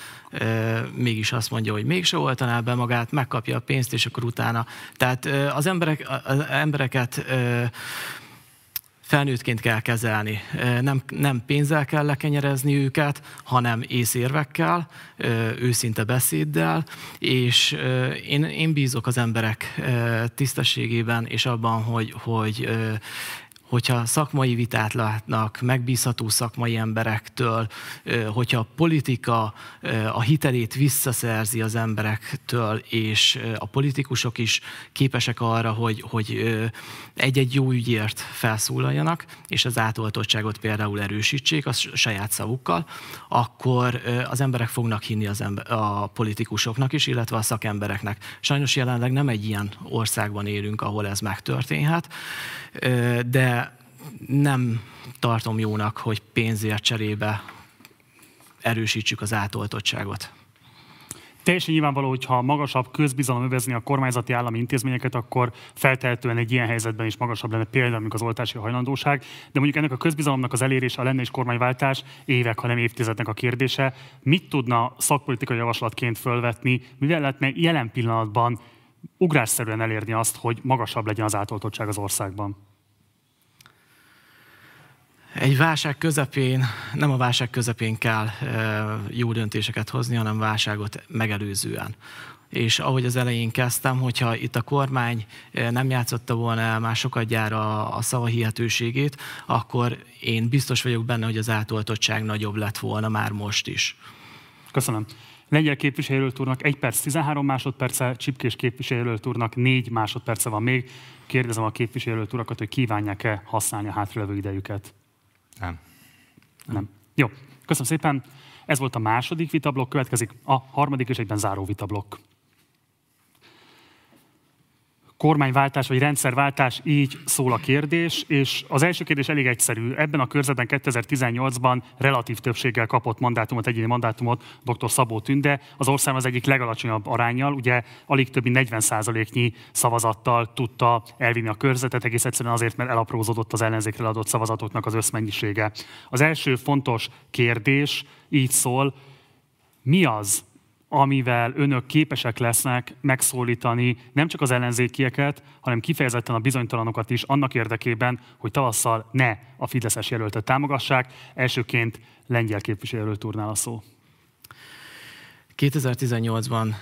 mégis azt mondja, hogy mégse oltaná be magát, megkapja a pénzt, és akkor utána. Tehát az, emberek, az embereket felnőttként kell kezelni. Nem, nem pénzzel kell lekenyerezni őket, hanem észérvekkel, őszinte beszéddel, és én, én bízok az emberek tisztességében, és abban, hogy, hogy hogyha szakmai vitát látnak, megbízható szakmai emberektől, hogyha a politika a hitelét visszaszerzi az emberektől, és a politikusok is képesek arra, hogy, hogy egy-egy jó ügyért felszólaljanak, és az átoltottságot például erősítsék a saját szavukkal, akkor az emberek fognak hinni az ember, a politikusoknak is, illetve a szakembereknek. Sajnos jelenleg nem egy ilyen országban élünk, ahol ez megtörténhet, de nem tartom jónak, hogy pénzért cserébe erősítsük az átoltottságot. Teljesen nyilvánvaló, hogy ha magasabb közbizalom övezni a kormányzati állami intézményeket, akkor feltehetően egy ilyen helyzetben is magasabb lenne például az oltási hajlandóság. De mondjuk ennek a közbizalomnak az elérése, a lenne is kormányváltás évek, hanem évtizednek a kérdése. Mit tudna szakpolitikai javaslatként fölvetni, mivel lehetne jelen pillanatban ugrásszerűen elérni azt, hogy magasabb legyen az átoltottság az országban? Egy válság közepén, nem a válság közepén kell jó döntéseket hozni, hanem válságot megelőzően és ahogy az elején kezdtem, hogyha itt a kormány nem játszotta volna el már sokat gyára a szava hihetőségét, akkor én biztos vagyok benne, hogy az átoltottság nagyobb lett volna már most is. Köszönöm. Lengyel képviselőjelölt úrnak 1 perc 13 másodperce, Csipkés képviselőjelölt úrnak 4 másodperce van még. Kérdezem a képviselőjelölt urakat, hogy kívánják-e használni a hátralévő idejüket. Nem. Nem. Jó, köszönöm szépen. Ez volt a második vitablok, következik a harmadik és egyben záró vitablok kormányváltás vagy rendszerváltás, így szól a kérdés, és az első kérdés elég egyszerű. Ebben a körzetben 2018-ban relatív többséggel kapott mandátumot, egyéni mandátumot dr. Szabó Tünde, az ország az egyik legalacsonyabb arányjal, ugye alig többi 40%-nyi szavazattal tudta elvinni a körzetet, egész egyszerűen azért, mert elaprózódott az ellenzékre adott szavazatoknak az összmennyisége. Az első fontos kérdés így szól, mi az, amivel önök képesek lesznek megszólítani nem csak az ellenzékieket, hanem kifejezetten a bizonytalanokat is annak érdekében, hogy tavasszal ne a Fideszes jelöltet támogassák. Elsőként lengyel képviselőről turnál a szó. 2018-ban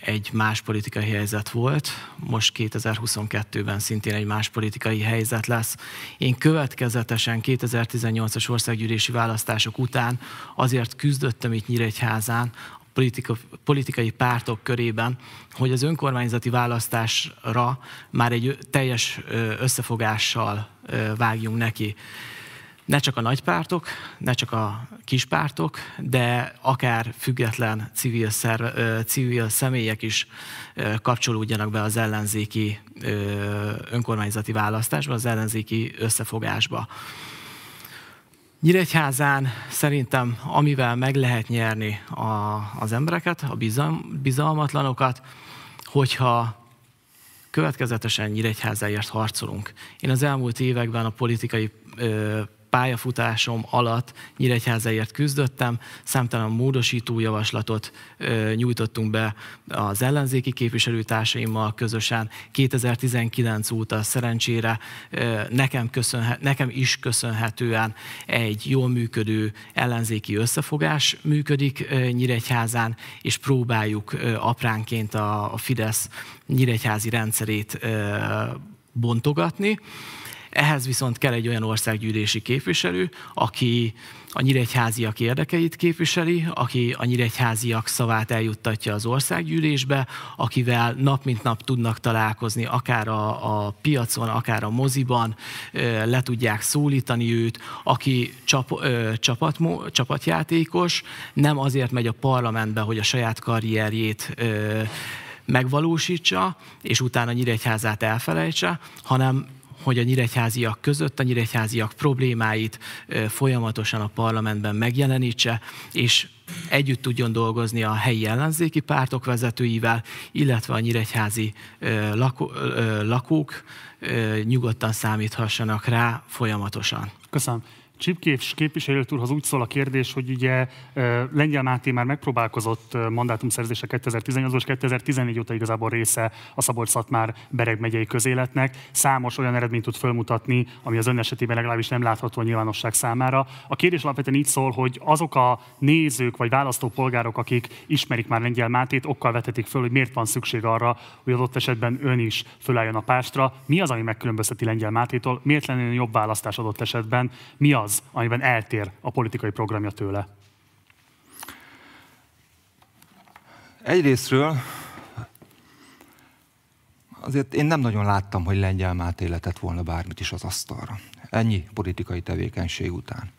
egy más politikai helyzet volt, most 2022-ben szintén egy más politikai helyzet lesz. Én következetesen 2018-as országgyűlési választások után azért küzdöttem itt Nyíregyházán politika, politikai pártok körében, hogy az önkormányzati választásra már egy teljes összefogással vágjunk neki. Ne csak a nagypártok, ne csak a kispártok, de akár független civil, szerve, civil személyek is kapcsolódjanak be az ellenzéki önkormányzati választásba, az ellenzéki összefogásba. Nyíregyházán szerintem, amivel meg lehet nyerni a, az embereket, a bizalm, bizalmatlanokat, hogyha következetesen Nyíregyházáért harcolunk. Én az elmúlt években a politikai ö, pályafutásom alatt Nyíregyházáért küzdöttem, számtalan módosító javaslatot nyújtottunk be az ellenzéki képviselőtársaimmal közösen. 2019 óta szerencsére nekem, köszönhe, nekem is köszönhetően egy jól működő ellenzéki összefogás működik Nyíregyházán, és próbáljuk apránként a, Fidesz nyíregyházi rendszerét bontogatni. Ehhez viszont kell egy olyan országgyűlési képviselő, aki a nyíregyháziak érdekeit képviseli, aki a nyíregyháziak szavát eljuttatja az országgyűlésbe, akivel nap mint nap tudnak találkozni, akár a, a piacon, akár a moziban, le tudják szólítani őt, aki csap, csapat, csapatjátékos, nem azért megy a parlamentbe, hogy a saját karrierjét megvalósítsa, és utána Nyíregyházát elfelejtse, hanem hogy a nyíregyháziak között a nyíregyháziak problémáit folyamatosan a parlamentben megjelenítse, és együtt tudjon dolgozni a helyi ellenzéki pártok vezetőivel, illetve a nyíregyházi lakók nyugodtan számíthassanak rá folyamatosan. Köszönöm. Csipkés képviselőt úrhoz úgy szól a kérdés, hogy ugye Lengyel Máté már megpróbálkozott mandátumszerzése 2018 és 2014 óta igazából része a Szabolcs-Szatmár Bereg megyei közéletnek. Számos olyan eredményt tud fölmutatni, ami az ön esetében legalábbis nem látható a nyilvánosság számára. A kérdés alapvetően így szól, hogy azok a nézők vagy választópolgárok, akik ismerik már Lengyel Mátét, okkal vetetik föl, hogy miért van szükség arra, hogy adott esetben ön is fölálljon a pástra. Mi az, ami megkülönbözteti Lengyel Mátétól? Miért lenne jobb választás adott esetben? Mi az, az, amiben eltér a politikai programja tőle? Egyrésztről azért én nem nagyon láttam, hogy Lengyel Máté letett volna bármit is az asztalra. Ennyi politikai tevékenység után.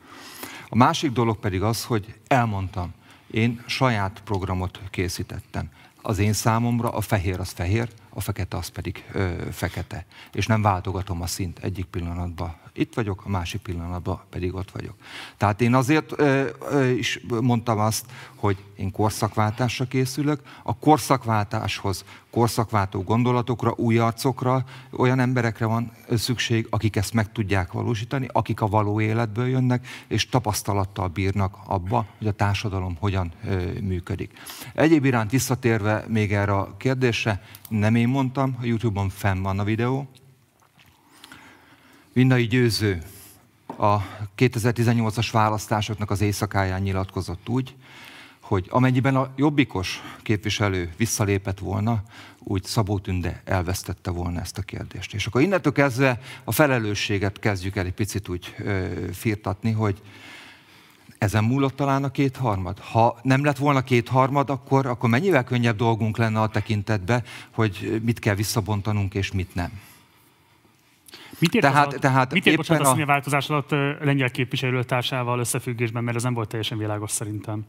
A másik dolog pedig az, hogy elmondtam, én saját programot készítettem. Az én számomra a fehér az fehér, a fekete az pedig ö, fekete. És nem váltogatom a szint egyik pillanatban itt vagyok, a másik pillanatban pedig ott vagyok. Tehát én azért ö, ö, is mondtam azt, hogy én korszakváltásra készülök. A korszakváltáshoz, korszakváltó gondolatokra, új arcokra, olyan emberekre van szükség, akik ezt meg tudják valósítani, akik a való életből jönnek, és tapasztalattal bírnak abba, hogy a társadalom hogyan ö, működik. Egyéb iránt visszatérve még erre a kérdésre, nem én mondtam, a YouTube-on fenn van a videó, Vinnai Győző a 2018-as választásoknak az éjszakáján nyilatkozott úgy, hogy amennyiben a jobbikos képviselő visszalépett volna, úgy Szabó Tünde elvesztette volna ezt a kérdést. És akkor innentől kezdve a felelősséget kezdjük el egy picit úgy ö, firtatni, hogy ezen múlott talán a kétharmad. Ha nem lett volna kétharmad, akkor, akkor mennyivel könnyebb dolgunk lenne a tekintetbe, hogy mit kell visszabontanunk és mit nem. Mit ért, tehát, az, tehát mit ért éppen a... a változás alatt lengyel képviselőtársával összefüggésben, mert ez nem volt teljesen világos szerintem.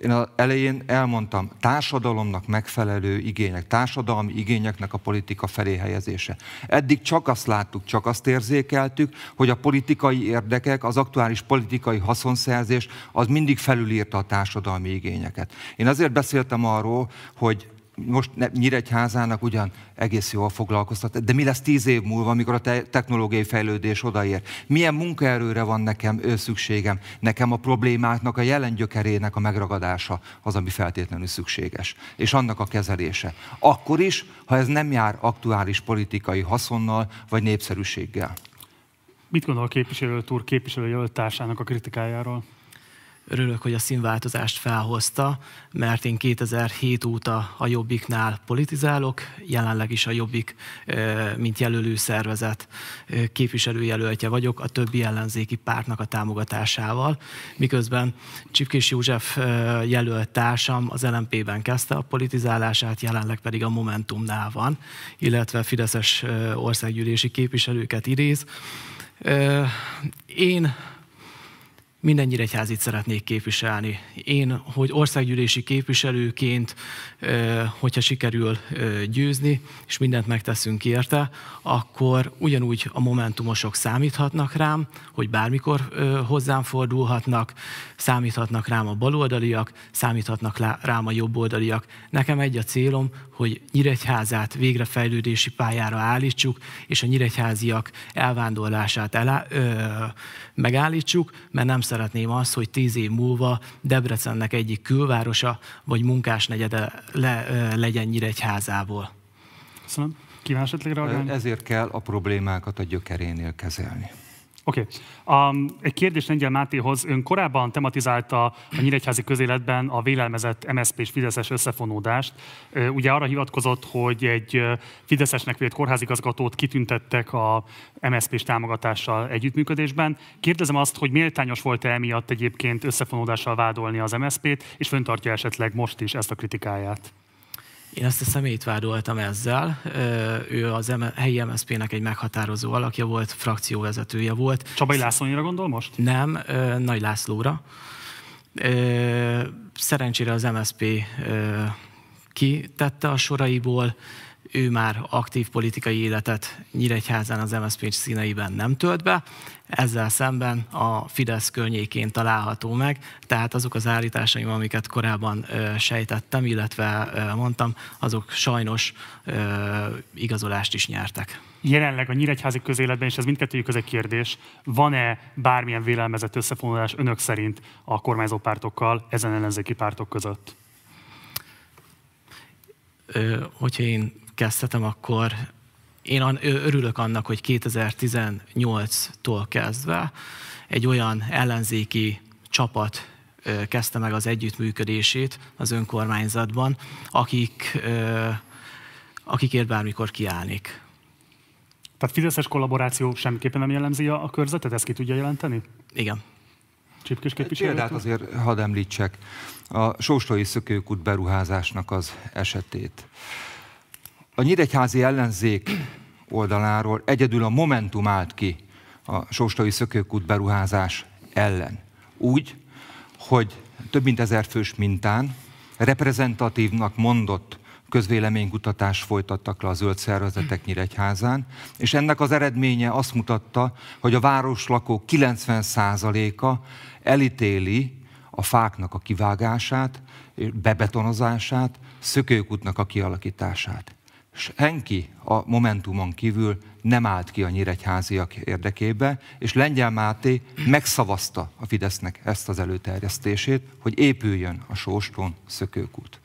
Én az elején elmondtam, társadalomnak megfelelő igények, társadalmi igényeknek a politika felé helyezése. Eddig csak azt láttuk, csak azt érzékeltük, hogy a politikai érdekek, az aktuális politikai haszonszerzés az mindig felülírta a társadalmi igényeket. Én azért beszéltem arról, hogy most Nyíregyházának ugyan egész jól foglalkoztat, de mi lesz tíz év múlva, amikor a te- technológiai fejlődés odaér? Milyen munkaerőre van nekem ő szükségem? Nekem a problémáknak a jelen gyökerének a megragadása az, ami feltétlenül szükséges, és annak a kezelése. Akkor is, ha ez nem jár aktuális politikai haszonnal vagy népszerűséggel. Mit gondol a képviselőt úr képviselőjelölt társának a kritikájáról? Örülök, hogy a színváltozást felhozta, mert én 2007 óta a Jobbiknál politizálok, jelenleg is a Jobbik, mint jelölő szervezet képviselőjelöltje vagyok a többi ellenzéki pártnak a támogatásával, miközben Csipkés József jelölt társam az LMP-ben kezdte a politizálását, jelenleg pedig a Momentumnál van, illetve Fideszes országgyűlési képviselőket idéz. Én minden nyíregyházit szeretnék képviselni. Én, hogy országgyűlési képviselőként, hogyha sikerül győzni, és mindent megteszünk érte, akkor ugyanúgy a momentumosok számíthatnak rám, hogy bármikor hozzám fordulhatnak, számíthatnak rám a baloldaliak, számíthatnak rám a jobboldaliak. Nekem egy a célom, hogy Nyíregyházát végre fejlődési pályára állítsuk, és a nyíregyháziak elvándorlását elá, ö, megállítsuk, mert nem szeretném azt, hogy tíz év múlva Debrecennek egyik külvárosa vagy munkásnegyede le, legyen Nyíregyházából. Köszönöm. Kíván esetleg Ezért kell a problémákat a gyökerénél kezelni. Oké. Okay. Um, egy kérdés Lengyel Mátéhoz. Ön korábban tematizálta a Nyíregyházi közéletben a vélelmezett MSZP és Fideszes összefonódást. Ugye arra hivatkozott, hogy egy Fideszesnek vélt kórházigazgatót kitüntettek a MSZP-s támogatással együttműködésben. Kérdezem azt, hogy méltányos volt-e emiatt egyébként összefonódással vádolni az MSZP-t, és föntartja esetleg most is ezt a kritikáját? Én ezt a személyt vádoltam ezzel. Ő az helyi MSZP-nek egy meghatározó alakja volt, frakcióvezetője volt. Csabai Lászlónyira gondol most? Nem, Nagy Lászlóra. Szerencsére az MSZP kitette a soraiból, ő már aktív politikai életet Nyíregyházán az MSZP színeiben nem tölt be, ezzel szemben a Fidesz környékén található meg, tehát azok az állításaim, amiket korábban sejtettem, illetve mondtam, azok sajnos igazolást is nyertek. Jelenleg a nyíregyházi közéletben, és ez mindkettőjük egy kérdés, van-e bármilyen vélelmezett összefonulás önök szerint a kormányzó pártokkal, ezen ellenzéki pártok között? Hogyha én kezdhetem, akkor én örülök annak, hogy 2018-tól kezdve egy olyan ellenzéki csapat kezdte meg az együttműködését az önkormányzatban, akik, akikért bármikor kiállnék. Tehát Fideszes kollaboráció semmiképpen nem jellemzi a körzetet? Ezt ki tudja jelenteni? Igen. Csipkés képviselő? Példát azért hadd említsek. A Sóstói Szökőkút beruházásnak az esetét. A nyíregyházi ellenzék oldaláról egyedül a Momentum állt ki a Sóstai Szökőkút beruházás ellen. Úgy, hogy több mint ezer fős mintán reprezentatívnak mondott közvéleménykutatás folytattak le a zöld szervezetek Nyíregyházán, és ennek az eredménye azt mutatta, hogy a városlakók 90%-a elítéli a fáknak a kivágását, bebetonozását, szökőkútnak a kialakítását senki a Momentumon kívül nem állt ki a nyíregyháziak érdekébe, és Lengyel Máté megszavazta a Fidesznek ezt az előterjesztését, hogy épüljön a Sóstón szökőkút.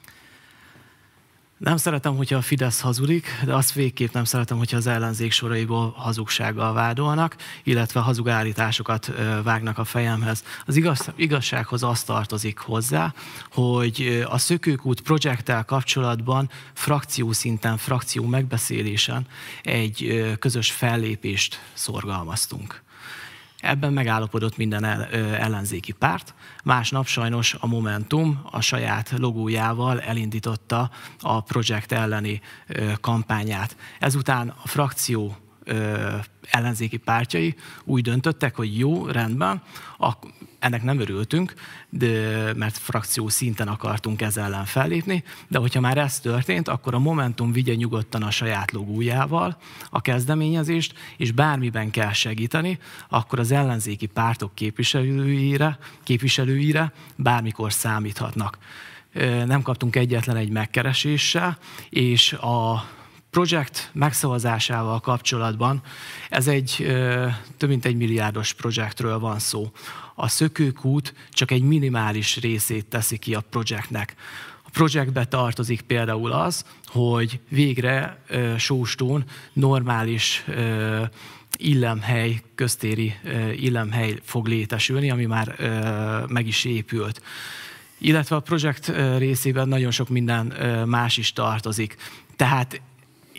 Nem szeretem, hogyha a Fidesz hazudik, de azt végképp nem szeretem, hogyha az ellenzék soraiból hazugsággal vádolnak, illetve hazug állításokat vágnak a fejemhez. Az igaz, igazsághoz azt tartozik hozzá, hogy a Szökőkút projekttel kapcsolatban frakció szinten, frakció megbeszélésen egy közös fellépést szorgalmaztunk. Ebben megállapodott minden ellenzéki párt. Másnap sajnos a Momentum a saját logójával elindította a projekt elleni kampányát. Ezután a frakció ellenzéki pártjai úgy döntöttek, hogy jó, rendben, ennek nem örültünk, de, mert frakció szinten akartunk ezzel ellen fellépni, de hogyha már ez történt, akkor a Momentum vigye nyugodtan a saját logójával a kezdeményezést, és bármiben kell segíteni, akkor az ellenzéki pártok képviselőire, képviselőire bármikor számíthatnak. Nem kaptunk egyetlen egy megkereséssel, és a projekt megszavazásával kapcsolatban ez egy több mint egy milliárdos projektről van szó. A szökőkút csak egy minimális részét teszi ki a projektnek. A projektbe tartozik például az, hogy végre Sóstón normális illemhely, köztéri illemhely fog létesülni, ami már meg is épült illetve a projekt részében nagyon sok minden más is tartozik. Tehát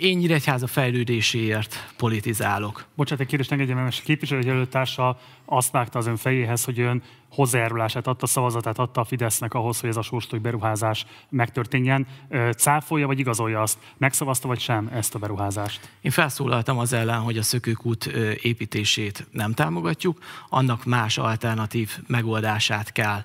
én Nyíregyháza fejlődéséért politizálok. Bocsánat, egy kérdést engedjem, mert képviselőjelöltársa azt vágta az ön fejéhez, hogy ön hozzájárulását adta, szavazatát adta a Fidesznek ahhoz, hogy ez a sóstói beruházás megtörténjen. Cáfolja vagy igazolja azt? Megszavazta vagy sem ezt a beruházást? Én felszólaltam az ellen, hogy a szökőkút építését nem támogatjuk, annak más alternatív megoldását kell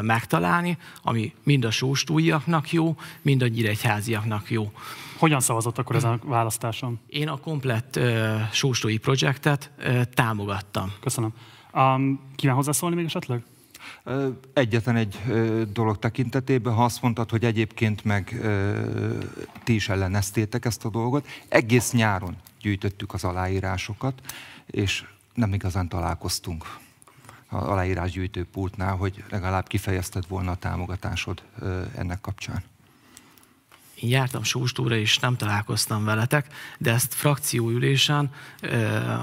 megtalálni, ami mind a sóstóiaknak jó, mind a nyíregyháziaknak jó. Hogyan szavazott akkor ezen a választáson? Én a komplett uh, sóstói projektet uh, támogattam. Köszönöm. Um, kíván hozzászólni még esetleg? Egyetlen egy dolog tekintetében, ha azt mondtad, hogy egyébként meg ti is elleneztétek ezt a dolgot, egész nyáron gyűjtöttük az aláírásokat, és nem igazán találkoztunk az aláírásgyűjtő pultnál, hogy legalább kifejezted volna a támogatásod ennek kapcsán. Én jártam Sóstóra, és nem találkoztam veletek, de ezt frakcióülésen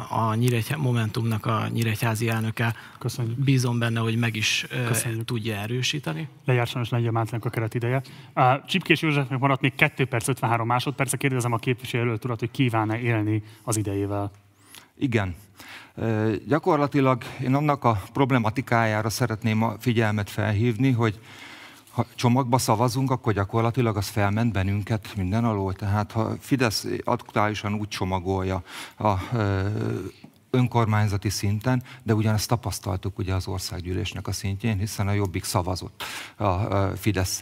a Nyíregyhá, Momentumnak a nyíregyházi elnöke Köszönjük. bízom benne, hogy meg is Köszönjük. tudja erősíteni. Lejárt sajnos Lengyel Mátlának a keret ideje. Csipkés Józsefnek maradt még 2 perc 53 másodperc. Kérdezem a képviselő urat, hogy kíván-e élni az idejével. Igen. Gyakorlatilag én annak a problematikájára szeretném a figyelmet felhívni, hogy ha csomagba szavazunk, akkor gyakorlatilag az felment bennünket minden alól. Tehát ha Fidesz aktuálisan úgy csomagolja a önkormányzati szinten, de ugyanezt tapasztaltuk ugye az országgyűlésnek a szintjén, hiszen a Jobbik szavazott a fidesz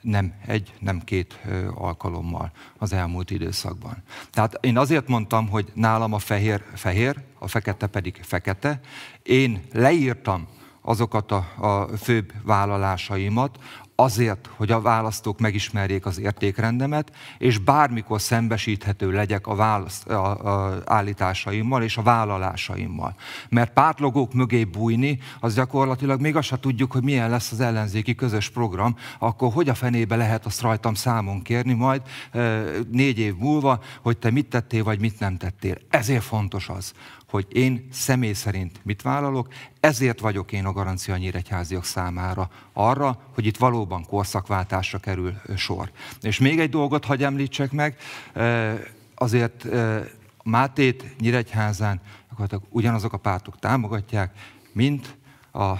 nem egy, nem két alkalommal az elmúlt időszakban. Tehát én azért mondtam, hogy nálam a fehér fehér, a fekete pedig fekete. Én leírtam azokat a, a főbb vállalásaimat, azért, hogy a választók megismerjék az értékrendemet, és bármikor szembesíthető legyek a, választ, a, a állításaimmal és a vállalásaimmal. Mert pártlogók mögé bújni, az gyakorlatilag még azt sem tudjuk, hogy milyen lesz az ellenzéki közös program, akkor hogy a fenébe lehet azt rajtam számon kérni majd négy év múlva, hogy te mit tettél, vagy mit nem tettél. Ezért fontos az, hogy én személy szerint mit vállalok, ezért vagyok én a garancia nyíregyháziak számára arra, hogy itt valóban korszakváltásra kerül sor. És még egy dolgot hagy említsek meg, azért Mátét Nyíregyházán ugyanazok a pártok támogatják, mint a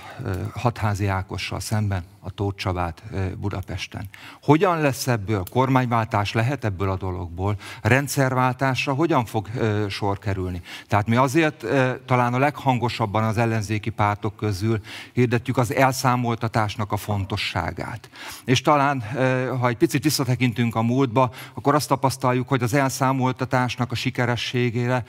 hatházi Ákossal szemben a Tóth Csabát Budapesten. Hogyan lesz ebből kormányváltás, lehet ebből a dologból, rendszerváltásra hogyan fog sor kerülni? Tehát mi azért talán a leghangosabban az ellenzéki pártok közül hirdetjük az elszámoltatásnak a fontosságát. És talán, ha egy picit visszatekintünk a múltba, akkor azt tapasztaljuk, hogy az elszámoltatásnak a sikerességére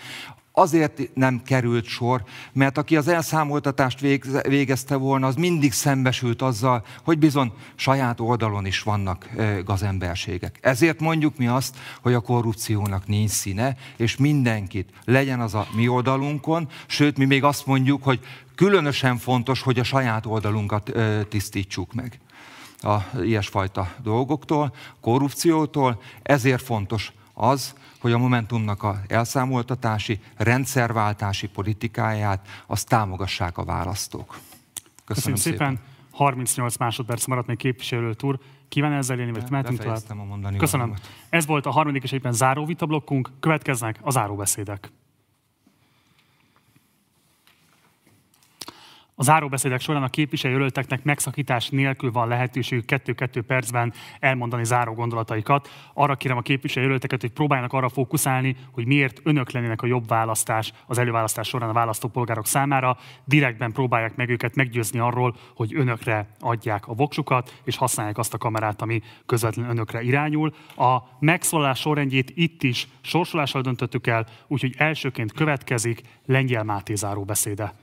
Azért nem került sor, mert aki az elszámoltatást végezte volna, az mindig szembesült azzal, hogy bizony saját oldalon is vannak gazemberségek. Ezért mondjuk mi azt, hogy a korrupciónak nincs színe, és mindenkit legyen az a mi oldalunkon, sőt, mi még azt mondjuk, hogy különösen fontos, hogy a saját oldalunkat tisztítsuk meg. a ilyesfajta dolgoktól, korrupciótól. Ezért fontos az, hogy a Momentumnak a elszámoltatási, rendszerváltási politikáját azt támogassák a választók. Köszönöm, Köszönöm szépen. szépen. 38 másodperc maradt még képviselőt úr. Kíván ezzel élni, vagy mehetünk tovább? a Köszönöm. Valamot. Ez volt a harmadik és éppen záró vitablokkunk. Következnek a záróbeszédek. A záróbeszédek során a képviselőjelölteknek megszakítás nélkül van lehetőségük 2-2 percben elmondani záró gondolataikat. Arra kérem a képviselőjelölteket, hogy próbáljanak arra fókuszálni, hogy miért önök lennének a jobb választás az előválasztás során a választópolgárok számára. Direktben próbálják meg őket meggyőzni arról, hogy önökre adják a voksukat, és használják azt a kamerát, ami közvetlenül önökre irányul. A megszólalás sorrendjét itt is sorsolással döntöttük el, úgyhogy elsőként következik Lengyel Máté záróbeszéde.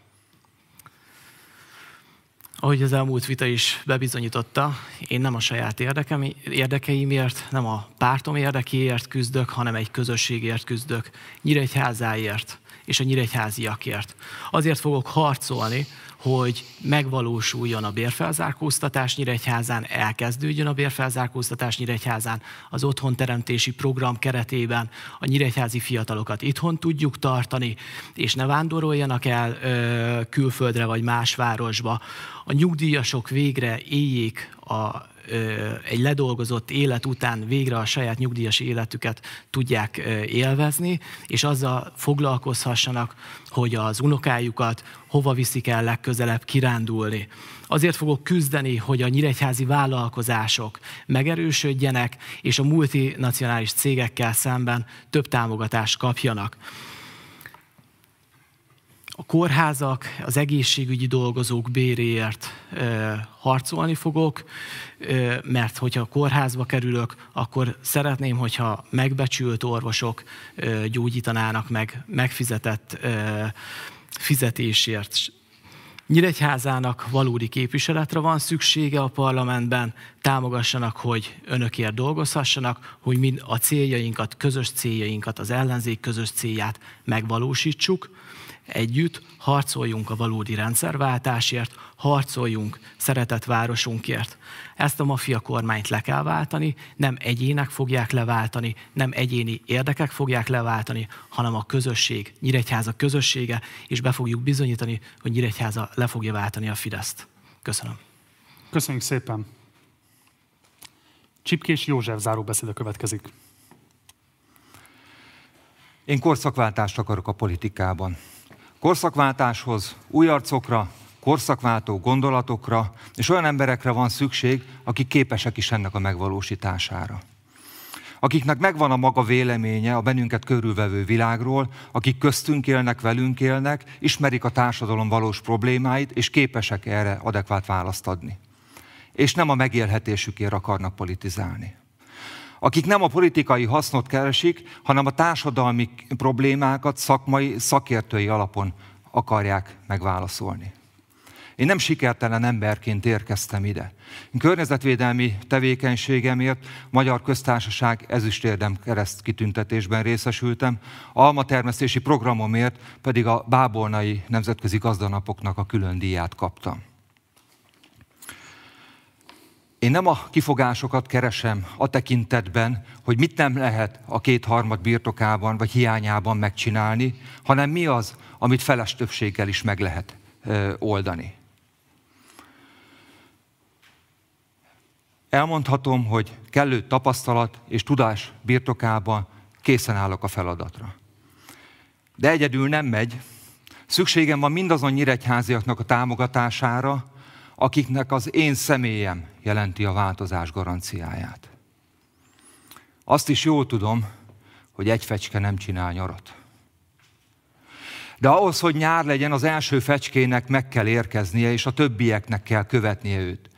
Ahogy az elmúlt vita is bebizonyította, én nem a saját érdekem, érdekeimért, nem a pártom érdekéért küzdök, hanem egy közösségért küzdök, Nyíregyházáért és a nyíregyháziakért. Azért fogok harcolni, hogy megvalósuljon a bérfelzárkóztatás Nyíregyházán, elkezdődjön a bérfelzárkóztatás Nyíregyházán, az otthonteremtési program keretében a nyíregyházi fiatalokat itthon tudjuk tartani, és ne vándoroljanak el ö, külföldre vagy más városba. A nyugdíjasok végre éljék a egy ledolgozott élet után végre a saját nyugdíjas életüket tudják élvezni, és azzal foglalkozhassanak, hogy az unokájukat hova viszik el legközelebb kirándulni. Azért fogok küzdeni, hogy a nyíregyházi vállalkozások megerősödjenek, és a multinacionális cégekkel szemben több támogatást kapjanak a kórházak, az egészségügyi dolgozók béréért harcolni fogok, mert hogyha a kórházba kerülök, akkor szeretném, hogyha megbecsült orvosok gyógyítanának meg megfizetett fizetésért. Nyíregyházának valódi képviseletre van szüksége a parlamentben, támogassanak, hogy önökért dolgozhassanak, hogy mind a céljainkat, közös céljainkat, az ellenzék közös célját megvalósítsuk Együtt harcoljunk a valódi rendszerváltásért, harcoljunk szeretett városunkért. Ezt a maffia kormányt le kell váltani, nem egyének fogják leváltani, nem egyéni érdekek fogják leváltani, hanem a közösség, Nyíregyháza közössége, és be fogjuk bizonyítani, hogy Nyíregyháza le fogja váltani a Fideszt. Köszönöm. Köszönjük szépen. Csipkés József záróbeszéde következik. Én korszakváltást akarok a politikában. Korszakváltáshoz új arcokra, korszakváltó gondolatokra, és olyan emberekre van szükség, akik képesek is ennek a megvalósítására. Akiknek megvan a maga véleménye a bennünket körülvevő világról, akik köztünk élnek, velünk élnek, ismerik a társadalom valós problémáit, és képesek erre adekvát választ adni. És nem a megélhetésükért akarnak politizálni akik nem a politikai hasznot keresik, hanem a társadalmi problémákat szakmai, szakértői alapon akarják megválaszolni. Én nem sikertelen emberként érkeztem ide. Környezetvédelmi tevékenységemért Magyar Köztársaság ezüstérdem kereszt kitüntetésben részesültem, alma termesztési programomért pedig a Bábolnai Nemzetközi Gazdanapoknak a külön díját kaptam. Én nem a kifogásokat keresem a tekintetben, hogy mit nem lehet a kétharmad birtokában vagy hiányában megcsinálni, hanem mi az, amit feles többséggel is meg lehet oldani. Elmondhatom, hogy kellő tapasztalat és tudás birtokában készen állok a feladatra. De egyedül nem megy. Szükségem van mindazon nyíregyháziaknak a támogatására, akiknek az én személyem jelenti a változás garanciáját. Azt is jól tudom, hogy egy fecske nem csinál nyarat. De ahhoz, hogy nyár legyen, az első fecskének meg kell érkeznie, és a többieknek kell követnie őt.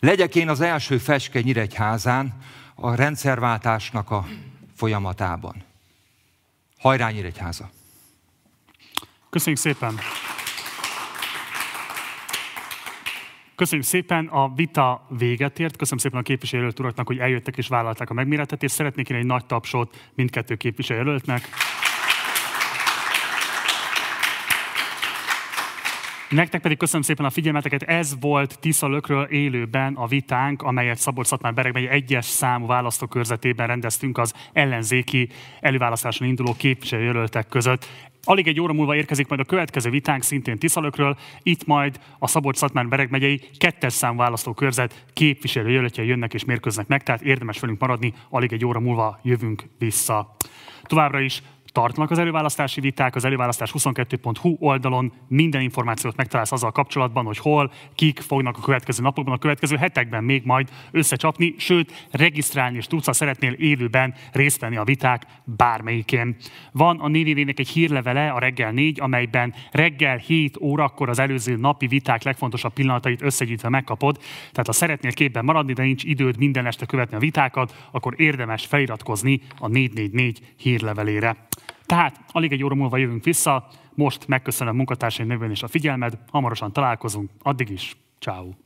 Legyek én az első fecske Nyíregyházán a rendszerváltásnak a folyamatában. Hajrá Nyíregyháza! Köszönjük szépen! Köszönjük szépen, a vita véget ért. Köszönöm szépen a képviselőjelölt uraknak, hogy eljöttek és vállalták a megméretetést. Szeretnék én egy nagy tapsot mindkettő képviselőjelöltnek. Nektek pedig köszönöm szépen a figyelmeteket. Ez volt Tiszalökről élőben a vitánk, amelyet szabolcs szatmár bereg megye egyes számú választókörzetében rendeztünk az ellenzéki előválasztáson induló képviselőjelöltek között. Alig egy óra múlva érkezik majd a következő vitánk, szintén Tiszalökről. Itt majd a szabolcs szatmár bereg megyei kettes számú választókörzet képviselőjelöltjei jönnek és mérkőznek meg, tehát érdemes velünk maradni, alig egy óra múlva jövünk vissza. Továbbra is tartanak az előválasztási viták, az előválasztás 22.hu oldalon minden információt megtalálsz azzal kapcsolatban, hogy hol, kik fognak a következő napokban, a következő hetekben még majd összecsapni, sőt, regisztrálni és tudsz, ha szeretnél élőben részt venni a viták bármelyikén. Van a névévének egy hírlevele, a reggel 4, amelyben reggel 7 órakor az előző napi viták legfontosabb pillanatait összegyűjtve megkapod. Tehát ha szeretnél képben maradni, de nincs időd minden este követni a vitákat, akkor érdemes feliratkozni a 444 hírlevelére. Tehát alig egy óra múlva jövünk vissza, most megköszönöm munkatársaim nevében is a figyelmed, hamarosan találkozunk, addig is, ciao.